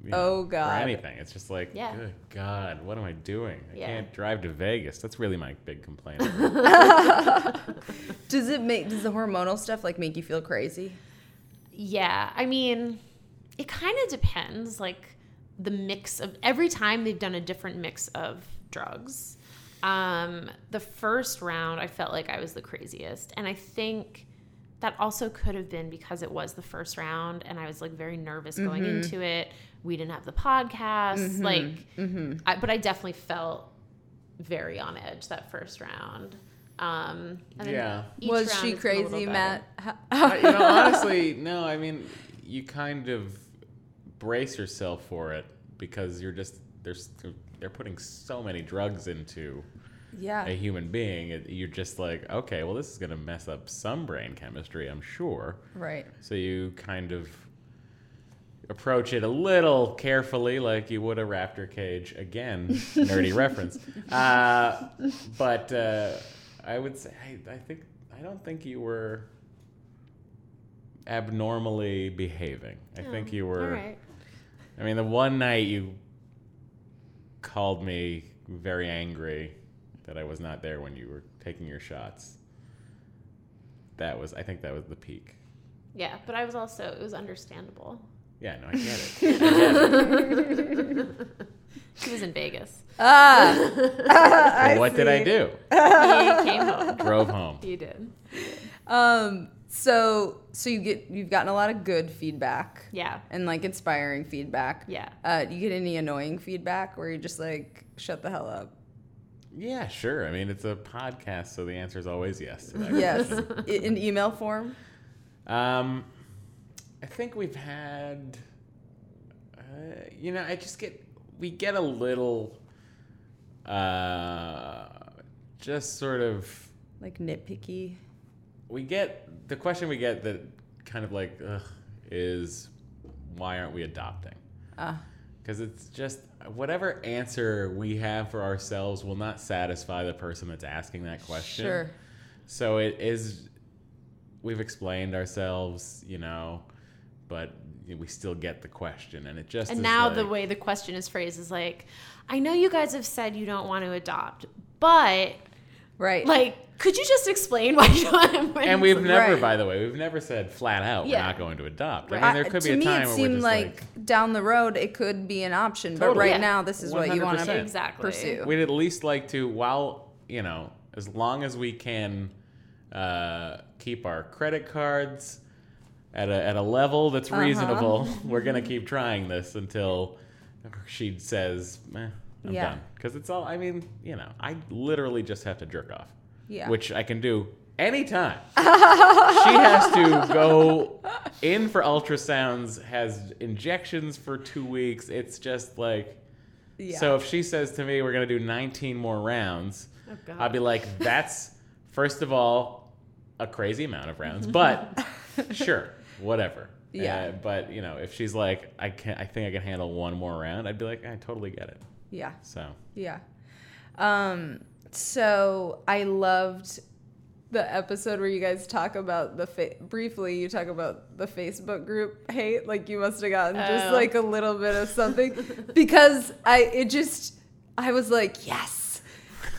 you Oh, For God. anything. It's just like, Yeah. good God, what am I doing? I Yeah. can't drive to Vegas. That's really my big complaint. Does it make? Does the hormonal stuff like make you feel crazy? Yeah, I mean, it kind of depends. Like the mix of every time they've done a different mix of drugs. Um, the first round, I felt like I was the craziest, and I think that also could have been because it was the first round, and I was like very nervous going into it. We didn't have the podcast, like, I, but I definitely felt very on edge that first round. Um, and then Yeah. Was she has been a little crazy. Matt? Uh, you know, honestly, no. I mean, you kind of brace yourself for it because you're just there's they're putting so many drugs into Yeah. a human being. You're just like, okay, well, this is gonna mess up some brain chemistry, I'm sure. Right. So you kind of approach it a little carefully, like you would a raptor cage. Again, nerdy reference. Uh, but uh, I would say, I, I think, I don't think you were abnormally behaving. I think you were. right. I mean, the one night you called me very angry that I was not there when you were taking your shots. That was, I think that was the peak. Yeah, but I was also it was understandable. Yeah, no, I get it. I get it. He was in Vegas. Ah. Well, what did I do? He came home. Drove home. He did. Um. So so you get you've gotten a lot of good feedback Yeah. and like inspiring feedback. Yeah. Uh, do you get any annoying feedback where you're just like shut the hell up? Yeah, sure. I mean, it's a podcast, so the answer is always yes. To that Yes. In email form. Um, I think we've had, uh, you know, I just get, we get a little, uh, just sort of, Like nitpicky. we get, the question we get that kind of like, ugh, is why aren't we adopting? Ah. Because it's just, whatever answer we have for ourselves will not satisfy the person that's asking that question. Sure. So it is we've explained ourselves, you know, but we still get the question, and it just And is now the way the question is phrased is like, I know you guys have said you don't want to adopt, but Right. like, could you just explain why you don't? And we've never, Right. by the way, we've never said flat out Yeah. we're not going to adopt. Right. I mean, there I- could be to a me, time it where seemed we're just like, like, down the road it could be an option, but right Yeah. now this is what you want to 100%. Exactly. pursue. we'd at least like to, while you know, as long as we can uh, keep our credit cards at a at a level that's Uh-huh. reasonable, we're gonna keep trying this until she says, eh, "I'm Yeah. done." Because it's all. I mean, you know, I literally just have to jerk off, Yeah. which I can do anytime. she has to go in for ultrasounds, has injections for two weeks. It's just like. Yeah. So if she says to me, "We're gonna do 19 more rounds," Oh, I'll be like, "That's first of all a crazy amount of rounds, but sure, whatever." Yeah. Uh, but you know, if she's like, "I can, I think I can handle one more round," I'd be like, "I totally get it." yeah. So Yeah. Um so I loved the episode where you guys talk about the fa- briefly you talk about the Facebook group hate like you must have gotten just Oh. like a little bit of something because I it just I was like yes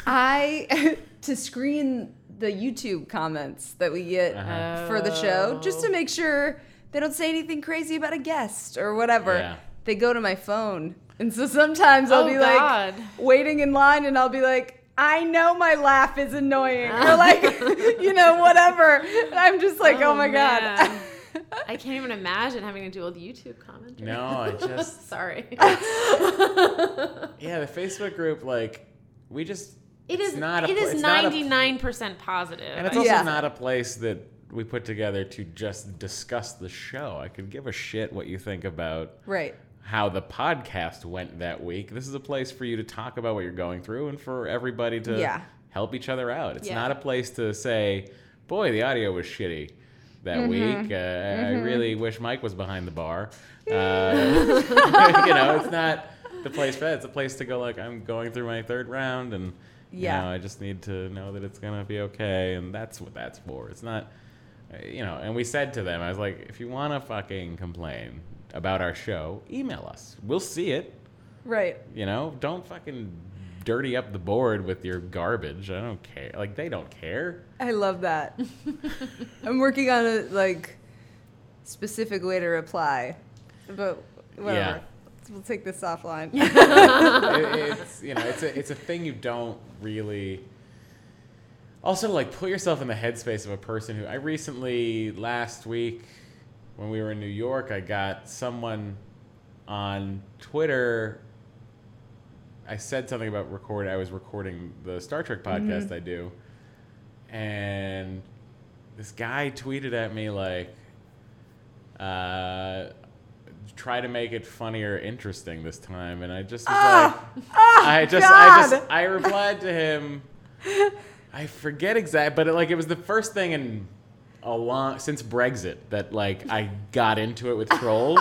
I to screen the YouTube comments that we get Uh-huh. for the show just to make sure they don't say anything crazy about a guest or whatever Yeah. they go to my phone and so sometimes I'll Oh, be God. like waiting in line and I'll be like, I know my laugh is annoying. Or like, you know, whatever. And I'm just like, oh, my God. I can't even imagine having to deal with YouTube commentary. no, I just Sorry. yeah, the Facebook group like we just It it's is not a it pla- is it's not a- ninety nine percent positive. And it's also Yeah. not a place that we put together to just discuss the show. I could give a shit what you think about right. how the podcast went that week. This is a place for you to talk about what you're going through and for everybody to Yeah. help each other out. It's Yeah. not a place to say, boy, the audio was shitty that Mm-hmm. week. Uh, I really wish Mike was behind the bar. Uh, you know, it's not the place for that. It's a place to go, like, I'm going through my third round and. Yeah. You know, I just need to know that it's gonna be okay, and that's what that's for. It's not, uh, you know. And we said to them, I was like, if you want to fucking complain about our show, email us. We'll see it. Right. You know, don't fucking dirty up the board with your garbage. I don't care. Like they don't care. I love that. I'm working on a like specific way to reply, but whatever. Yeah. We'll take this offline. It- it's you know, it's a it's a thing you don't really. Also, like put yourself in the headspace of a person who I recently last week when we were in New York, I got someone on Twitter. I said something about record. I was recording the Star Trek podcast I do, and this guy tweeted at me like, uh, "Try to make it funny or interesting this time." And I just was like, I just, I just, I replied to him. I forget exact, but it, like it was the first thing in a long since Brexit that like I got into it with trolls.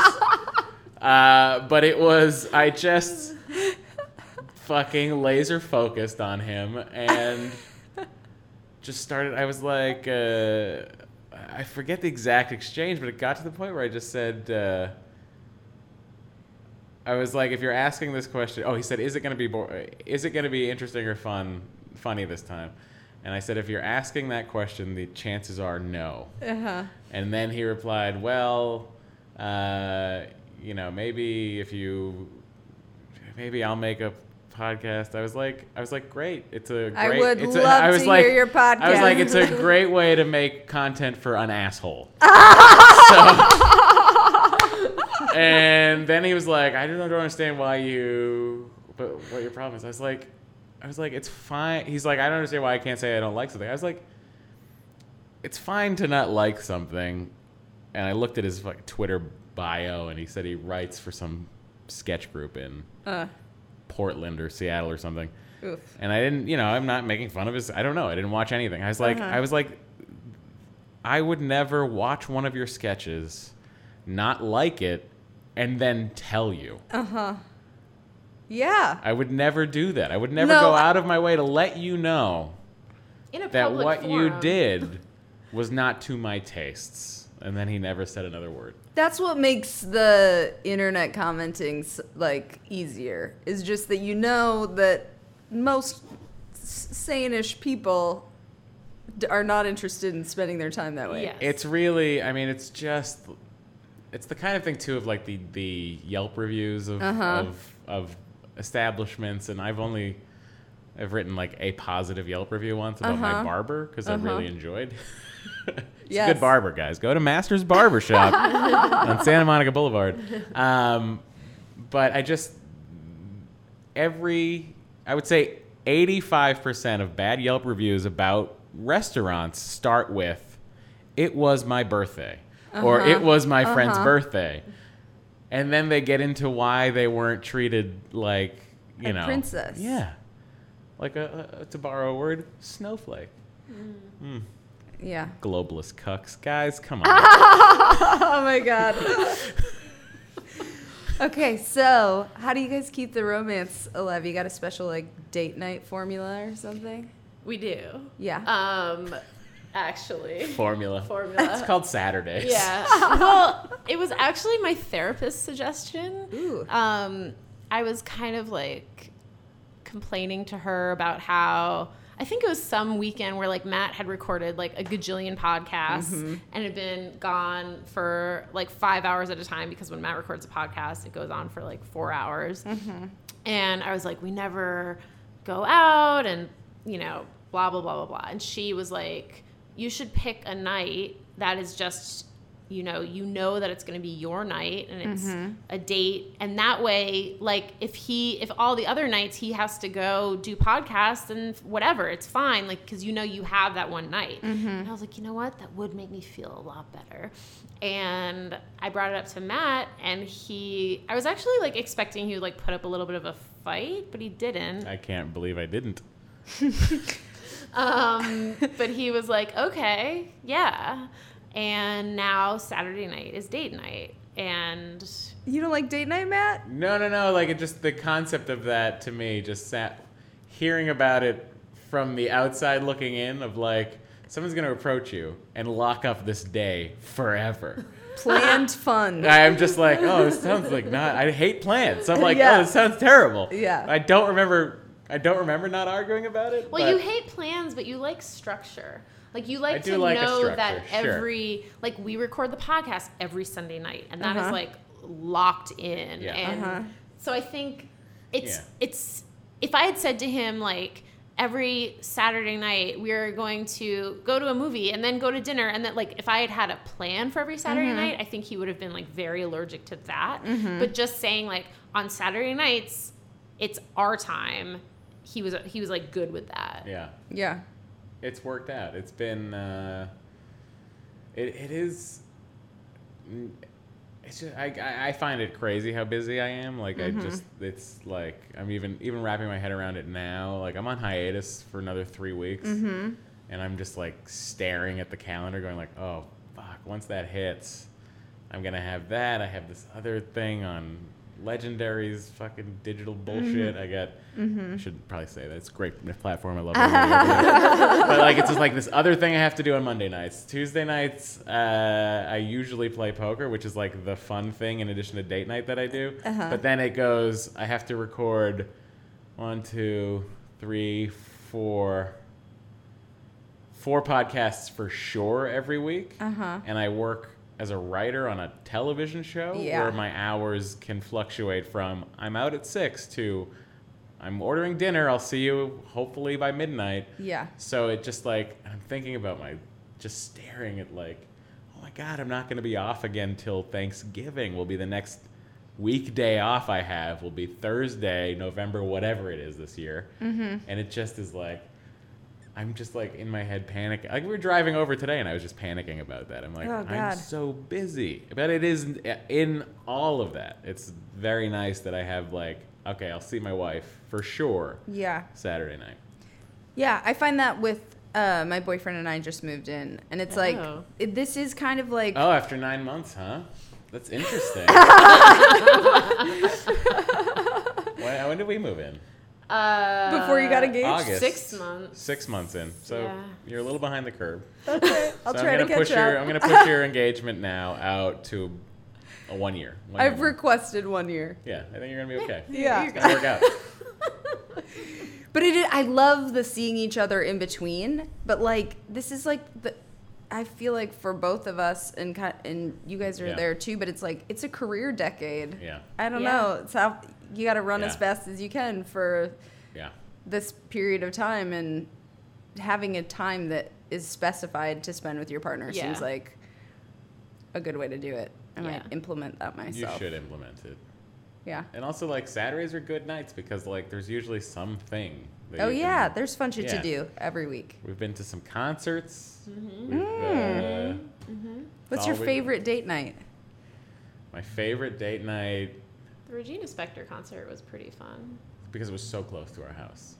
uh, but it was I just fucking laser focused on him and just started. I was like, uh, I forget the exact exchange, but it got to the point where I just said. Uh, I was like, if you're asking this question, oh, he said, is it going to be bo- is it going to be interesting or fun, funny this time? And I said, if you're asking that question, the chances are no. uh-huh. And then he replied, well, uh, you know, maybe if you, maybe I'll make a podcast. I was like, I was like, great. It's a great. I would it's love a, I was to like, hear your podcast. I was like, it's a great way to make content for an asshole. so, and then he was like, I don't, don't understand why you, but what your problem is. I was like, I was like, it's fine. He's like, I don't understand why I can't say I don't like something. I was like, it's fine to not like something. And I looked at his like, Twitter bio, and he said he writes for some sketch group in Uh, Portland or Seattle or something. oof. And I didn't, you know, I'm not making fun of his. I don't know. I didn't watch anything. I was like, Uh-huh. I was like, I would never watch one of your sketches, not like it, and then tell you. Uh huh. Yeah. I would never do that. I would never No, go I- out of my way to let you know In a that public what you did was not to my tastes. And then he never said another word. That's what makes the internet commenting like easier. Is just that you know that most s- sane-ish people d- are not interested in spending their time that way. Yes. It's really, I mean, it's just, it's the kind of thing too of like the the Yelp reviews of Uh-huh. of, of establishments, and I've only, I've written like a positive Yelp review once about my Uh-huh. barber because I Uh-huh. really enjoyed. He's a good barber, guys. Go to Masters Barber Shop on Santa Monica Boulevard. Um, but I just every I would say 85% of bad Yelp reviews about restaurants start with it was my birthday or Uh-huh. it was my friend's birthday. And then they get into why they weren't treated like, you A know, princess. Yeah. Like a, a to borrow a word, snowflake. Yeah. Globalist cucks. Guys, come on. Oh my god. okay, so how do you guys keep the romance alive? You got a special like date night formula or something? We do. Yeah. Um, actually, Formula. formula. It's called Saturdays. Yeah. well, it was actually my therapist's suggestion. Ooh. Um, I was kind of like complaining to her about how I think it was some weekend where like Matt had recorded like a gajillion podcasts and had been gone for like five hours at a time because when Matt records a podcast, it goes on for like four hours. And I was like, we never go out and, you know, blah, blah, blah, blah, blah. And she was like, you should pick a night that is just, you know, you know that it's going to be your night and it's mm-hmm. a date. And that way, like, if he, if all the other nights he has to go do podcasts and whatever, it's fine. Like, cause you know you have that one night. Mm-hmm. And I was like, you know what? That would make me feel a lot better. And I brought it up to Matt, and he, I was actually like expecting he would like put up a little bit of a fight, but he didn't. I can't believe I didn't. Um, but he was like, okay, yeah. And now Saturday night is date night. And You don't like date night, Matt? No, no, no. Like it just the concept of that to me just sat hearing about it from the outside looking in of like someone's gonna approach you and lock up this day forever. Planned fun. I'm just like, oh, this sounds like not. I hate plans. So I'm like, Yeah. oh, this sounds terrible. Yeah. I don't remember. I don't remember not arguing about it. well, you hate plans, but you like structure. Like you like do to like a know that structure, sure. every like we record the podcast every Sunday night, and that is Uh-huh. like locked in. Yeah. And Uh-huh. so I think it's Yeah. it's if I had said to him like every Saturday night we're going to go to a movie and then go to dinner and that like if I had had a plan for every Saturday Mm-hmm. night I think he would have been like very allergic to that but just saying like on Saturday nights it's our time he was he was like good with that Yeah. Yeah. it's worked out. It's been uh, it it is. mm, It's just I, I I find it crazy how busy I am. Like I just it's like I'm even even wrapping my head around it now. Like I'm on hiatus for another three weeks, and I'm just like staring at the calendar, going like, oh fuck. Once that hits, I'm gonna have that. I have this other thing on Legendary's fucking digital bullshit. I got. I should probably say that it's a great platform. I love it. but like it's just like this other thing I have to do on Monday nights. Tuesday nights, uh, I usually play poker, which is like the fun thing in addition to date night that I do. But then it goes. I have to record one, two, three, four, four podcasts for sure every week. Uh-huh. And I work as a writer on a television show Yeah. where my hours can fluctuate from I'm out at six to I'm ordering dinner. I'll see you hopefully by midnight. Yeah. So it just like I'm thinking about my just staring at like, oh my god, I'm not gonna be off again till Thanksgiving. Will be the next weekday off I have. Will be Thursday, November, whatever it is this year. Mm-hmm. And it just is like, I'm just like in my head panicking. Like we were driving over today, and I was just panicking about that. I'm like, Oh, I'm so busy. But it is in all of that. It's very nice that I have like, okay, I'll see my wife for sure Yeah. Saturday night. Yeah, I find that with uh, my boyfriend and I just moved in, and it's like Oh. it, this is kind of like Oh, after nine months, huh? That's interesting. when, when did we move in? Uh, Before you got engaged? August. Six months. Six months in, so Yeah. you're a little behind the curve. Okay, I'll so try I'm to gonna catch push up. your I'm gonna push your engagement now out to a one year. One I've mark. requested one year. yeah, I think you're gonna be okay. Yeah. It's gonna work out. But it, I love the seeing each other in between. But like, this is like the, I feel like for both of us, and and you guys are Yeah. there too. But it's like it's a career decade. Yeah. I don't Yeah. know. It's how you got to run as fast as you can for Yeah. this period of time, and having a time that is specified to spend with your partner Yeah. seems like a good way to do it. I Yeah. might implement that myself. You should implement it. Yeah. And also, like Saturdays are good nights because like there's usually something. Oh yeah, can- there's fun shit Yeah. to do every week. We've been to some concerts. Mm-hmm. We've, uh, What's all your we- favorite date night? my favorite date night The Regina Spektor concert was pretty fun. because it was so close to our house.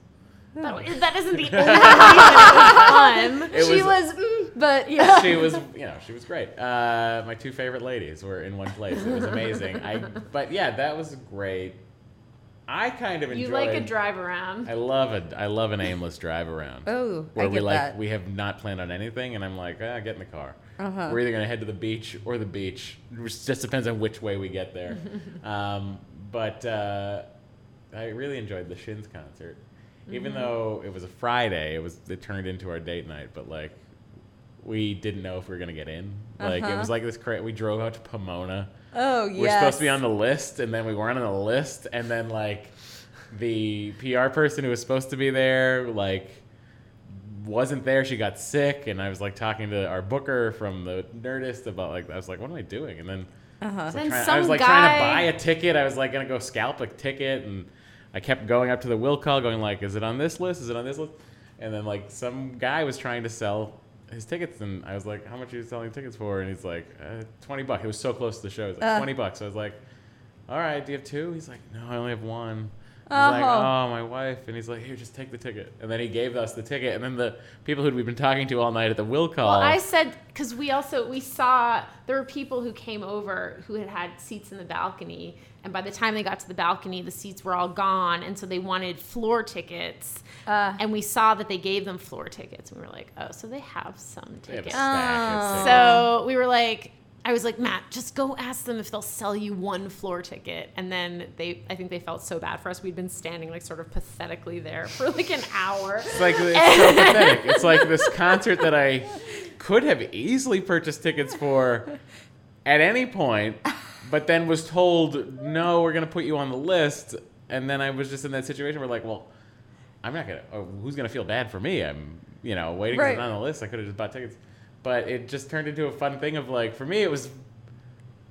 That, that isn't the only reason it was fun. It she was- was, mm, but yeah. she was, you know, she was great. Uh, my two favorite ladies were in one place. It was amazing. I, but yeah, that was great. I kind of enjoyed You like a drive around. I love a, I love an aimless drive around. Oh, where I we get like that. we have not planned on anything, and I'm like, ah, get in the car. Uh-huh. We're either gonna head to the beach or the beach. It just depends on which way we get there. um, but uh, I really enjoyed the Shins concert, even Mm-hmm. though it was a Friday. It was it turned into our date night, but like we didn't know if we were gonna get in. Like it Uh-huh. was like this. Cra- we drove out to Pomona. Oh, yeah. We're supposed to be on the list, and then we weren't on the list, and then like the PR person who was supposed to be there, like wasn't there. She got sick, and I was like talking to our booker from the Nerdist about like I was like, what am I doing? And then Uh-huh. I was, like, Then trying, I was like trying to buy a ticket. I was like gonna go scalp a ticket, and I kept going up to the will call, going like, is it on this list? Is it on this list? And then like some guy was trying to sell his tickets, and I was like, how much are you selling tickets for? And he's like, uh, twenty bucks. It was so close to the show. It was like Uh. twenty bucks. So I was like, all right, do you have two? He's like, no, I only have one. I was like, Oh. oh, my wife. And he's like, here, just take the ticket. And then he gave us the ticket. And then the people who we've been talking to all night at the will call. Well, I said because we also we saw there were people who came over who had had seats in the balcony, and by the time they got to the balcony, the seats were all gone, and so they wanted floor tickets. Uh. and we saw that they gave them floor tickets, and we were like, oh, so they have some They have a tickets. stack of Oh. tickets. So we were like, I was like, Matt, just go ask them if they'll sell you one floor ticket. And then they, I think they felt so bad for us. We'd been standing like sort of pathetically there for like an hour. It's like it's so pathetic. It's like this concert that I could have easily purchased tickets for at any point, but then was told, "No, we're gonna put you on the list." And then I was just in that situation where, like, well, I'm not gonna. Oh, who's gonna feel bad for me? I'm, you know, waiting Right. on the list. I could have just bought tickets, but it just turned into a fun thing of like, for me, it was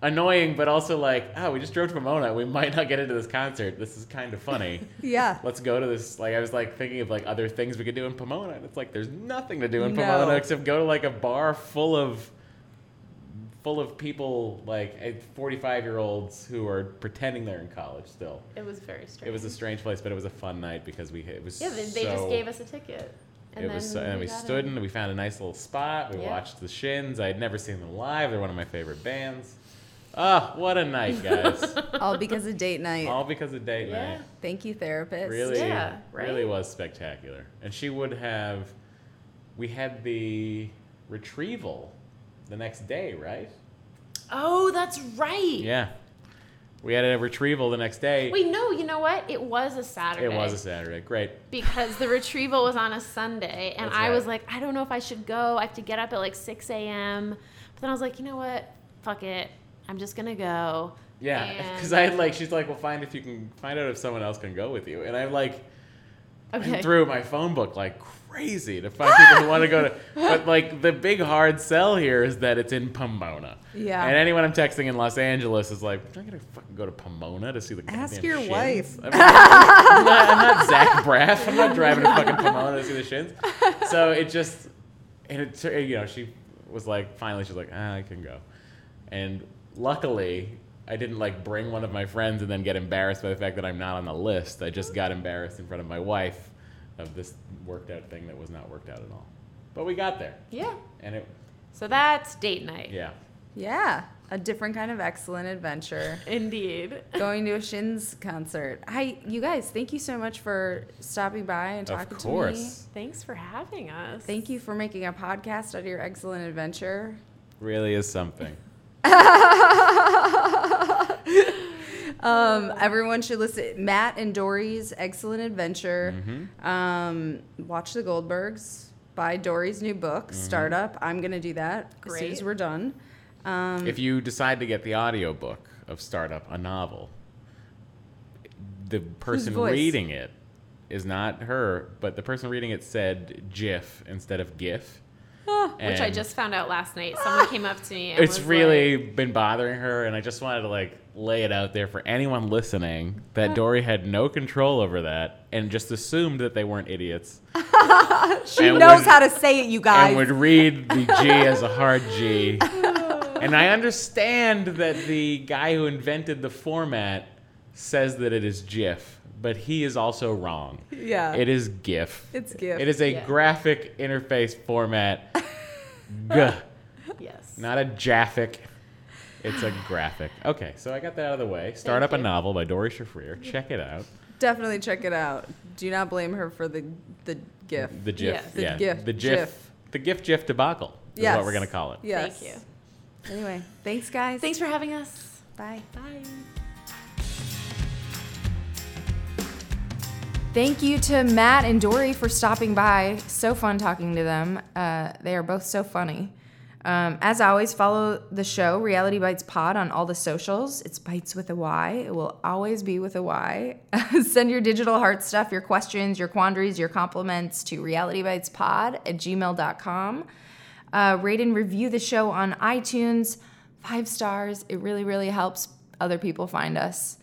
annoying, but also like, oh, we just drove to Pomona. We might not get into this concert. This is kind of funny Yeah. let's go to this like i was like thinking of like other things we could do in pomona and it's like there's nothing to do in No. pomona except go to like a bar full of full of people like eh, 45 year olds who are pretending they're in college still It was very strange. it was a strange place but it was a fun night because we it was Yeah, they, they just gave us a ticket. And it was so, and we stood in. and we found a nice little spot we Yeah. watched the shins i had never seen them live they're one of my favorite bands oh what a night guys All because of date night. all because of date Yeah. night Thank you, therapist. really Yeah, right? really was spectacular and she would have we had the retrieval the next day right Oh, that's right. yeah we had a retrieval the next day Wait, no, you know what? It was a Saturday. it was a saturday great because the retrieval was on a Sunday, and That's I was like, I don't know if I should go. I have to get up at like 6 a.m. But then I was like, you know what? Fuck it. I'm just gonna go. yeah because i had like she's like well find if you can find out if someone else can go with you and i'm like Okay. Through my phone book like crazy to find people who want to go to. But like the big hard sell here is that it's in Pomona. Yeah. And anyone I'm texting in Los Angeles is like, I'm not gonna fucking go to Pomona to see the. Ask your Shins." wife. I mean, I'm, not, I'm not Zach Braff. I'm not driving to fucking Pomona to see the Shins. So it just, and it you know she was like finally she's like ah, I can go, and luckily. I didn't like bring one of my friends and then get embarrassed by the fact that I'm not on the list. I just got embarrassed in front of my wife of this worked out thing that was not worked out at all. But we got there. Yeah. And it So that's date night. yeah. Yeah. a different kind of excellent adventure. Indeed. Going to a Shins concert. Hi, you guys. Thank you so much for stopping by and Of talking to me. Of course. Thanks for having us. Thank you for making a podcast out of your excellent adventure. Really is something. Um, everyone should listen. Matt and Doree's excellent adventure. Mm-hmm. Um, watch the Goldbergs. Buy Doree's new book, Mm-hmm. Startup. I'm gonna do that as soon as we're done. Um, if you decide to get the audiobook of Startup, a novel, the person reading it is not her, but the person reading it said GIF instead of GIF. Which I just found out last night. Someone came up to me and It's was really like, been bothering her, and I just wanted to like lay it out there for anyone listening that Doree had no control over that and just assumed that they weren't idiots. she and knows would- how to say it, you guys. and would read the G as a hard G. and I understand that the guy who invented the format says that it is GIF, but he is also wrong. Yeah. It is GIF. It's GIF. It is a Yeah. graphic interface format. G, yes. not a jaffic. It's a graphic. Okay, so I got that out of the way. Start up a novel by Doree Shafrir. Check it out. Definitely check it out. Do not blame her for the the GIF. The GIF. Yes. The yeah. GIF, The GIF. GIF. The GIF GIF debacle is Yes. what we're going to call it. Yes. Thank you. Anyway, thanks, guys. Thanks for having us. Bye. Bye. Thank you to Matt and Doree for stopping by. So fun talking to them. Uh, they are both so funny. Um, as always, follow the show, Reality Bytes Pod, on all the socials. It's Bytes with a Y. It will always be with a Y. Send your digital heart stuff, your questions, your quandaries, your compliments to realitybytespod at gmail.com. Uh, rate and review the show on iTunes. Five stars. It really, really helps other people find us.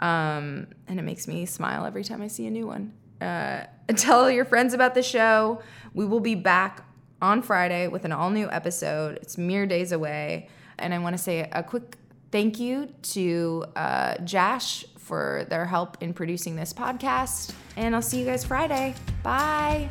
Um, and it makes me smile every time I see a new one. Uh, tell your friends about the show. We will be back on Friday with an all new episode. It's mere days away. And I want to say a quick thank you to uh, Jash for their help in producing this podcast. And I'll see you guys Friday. Bye.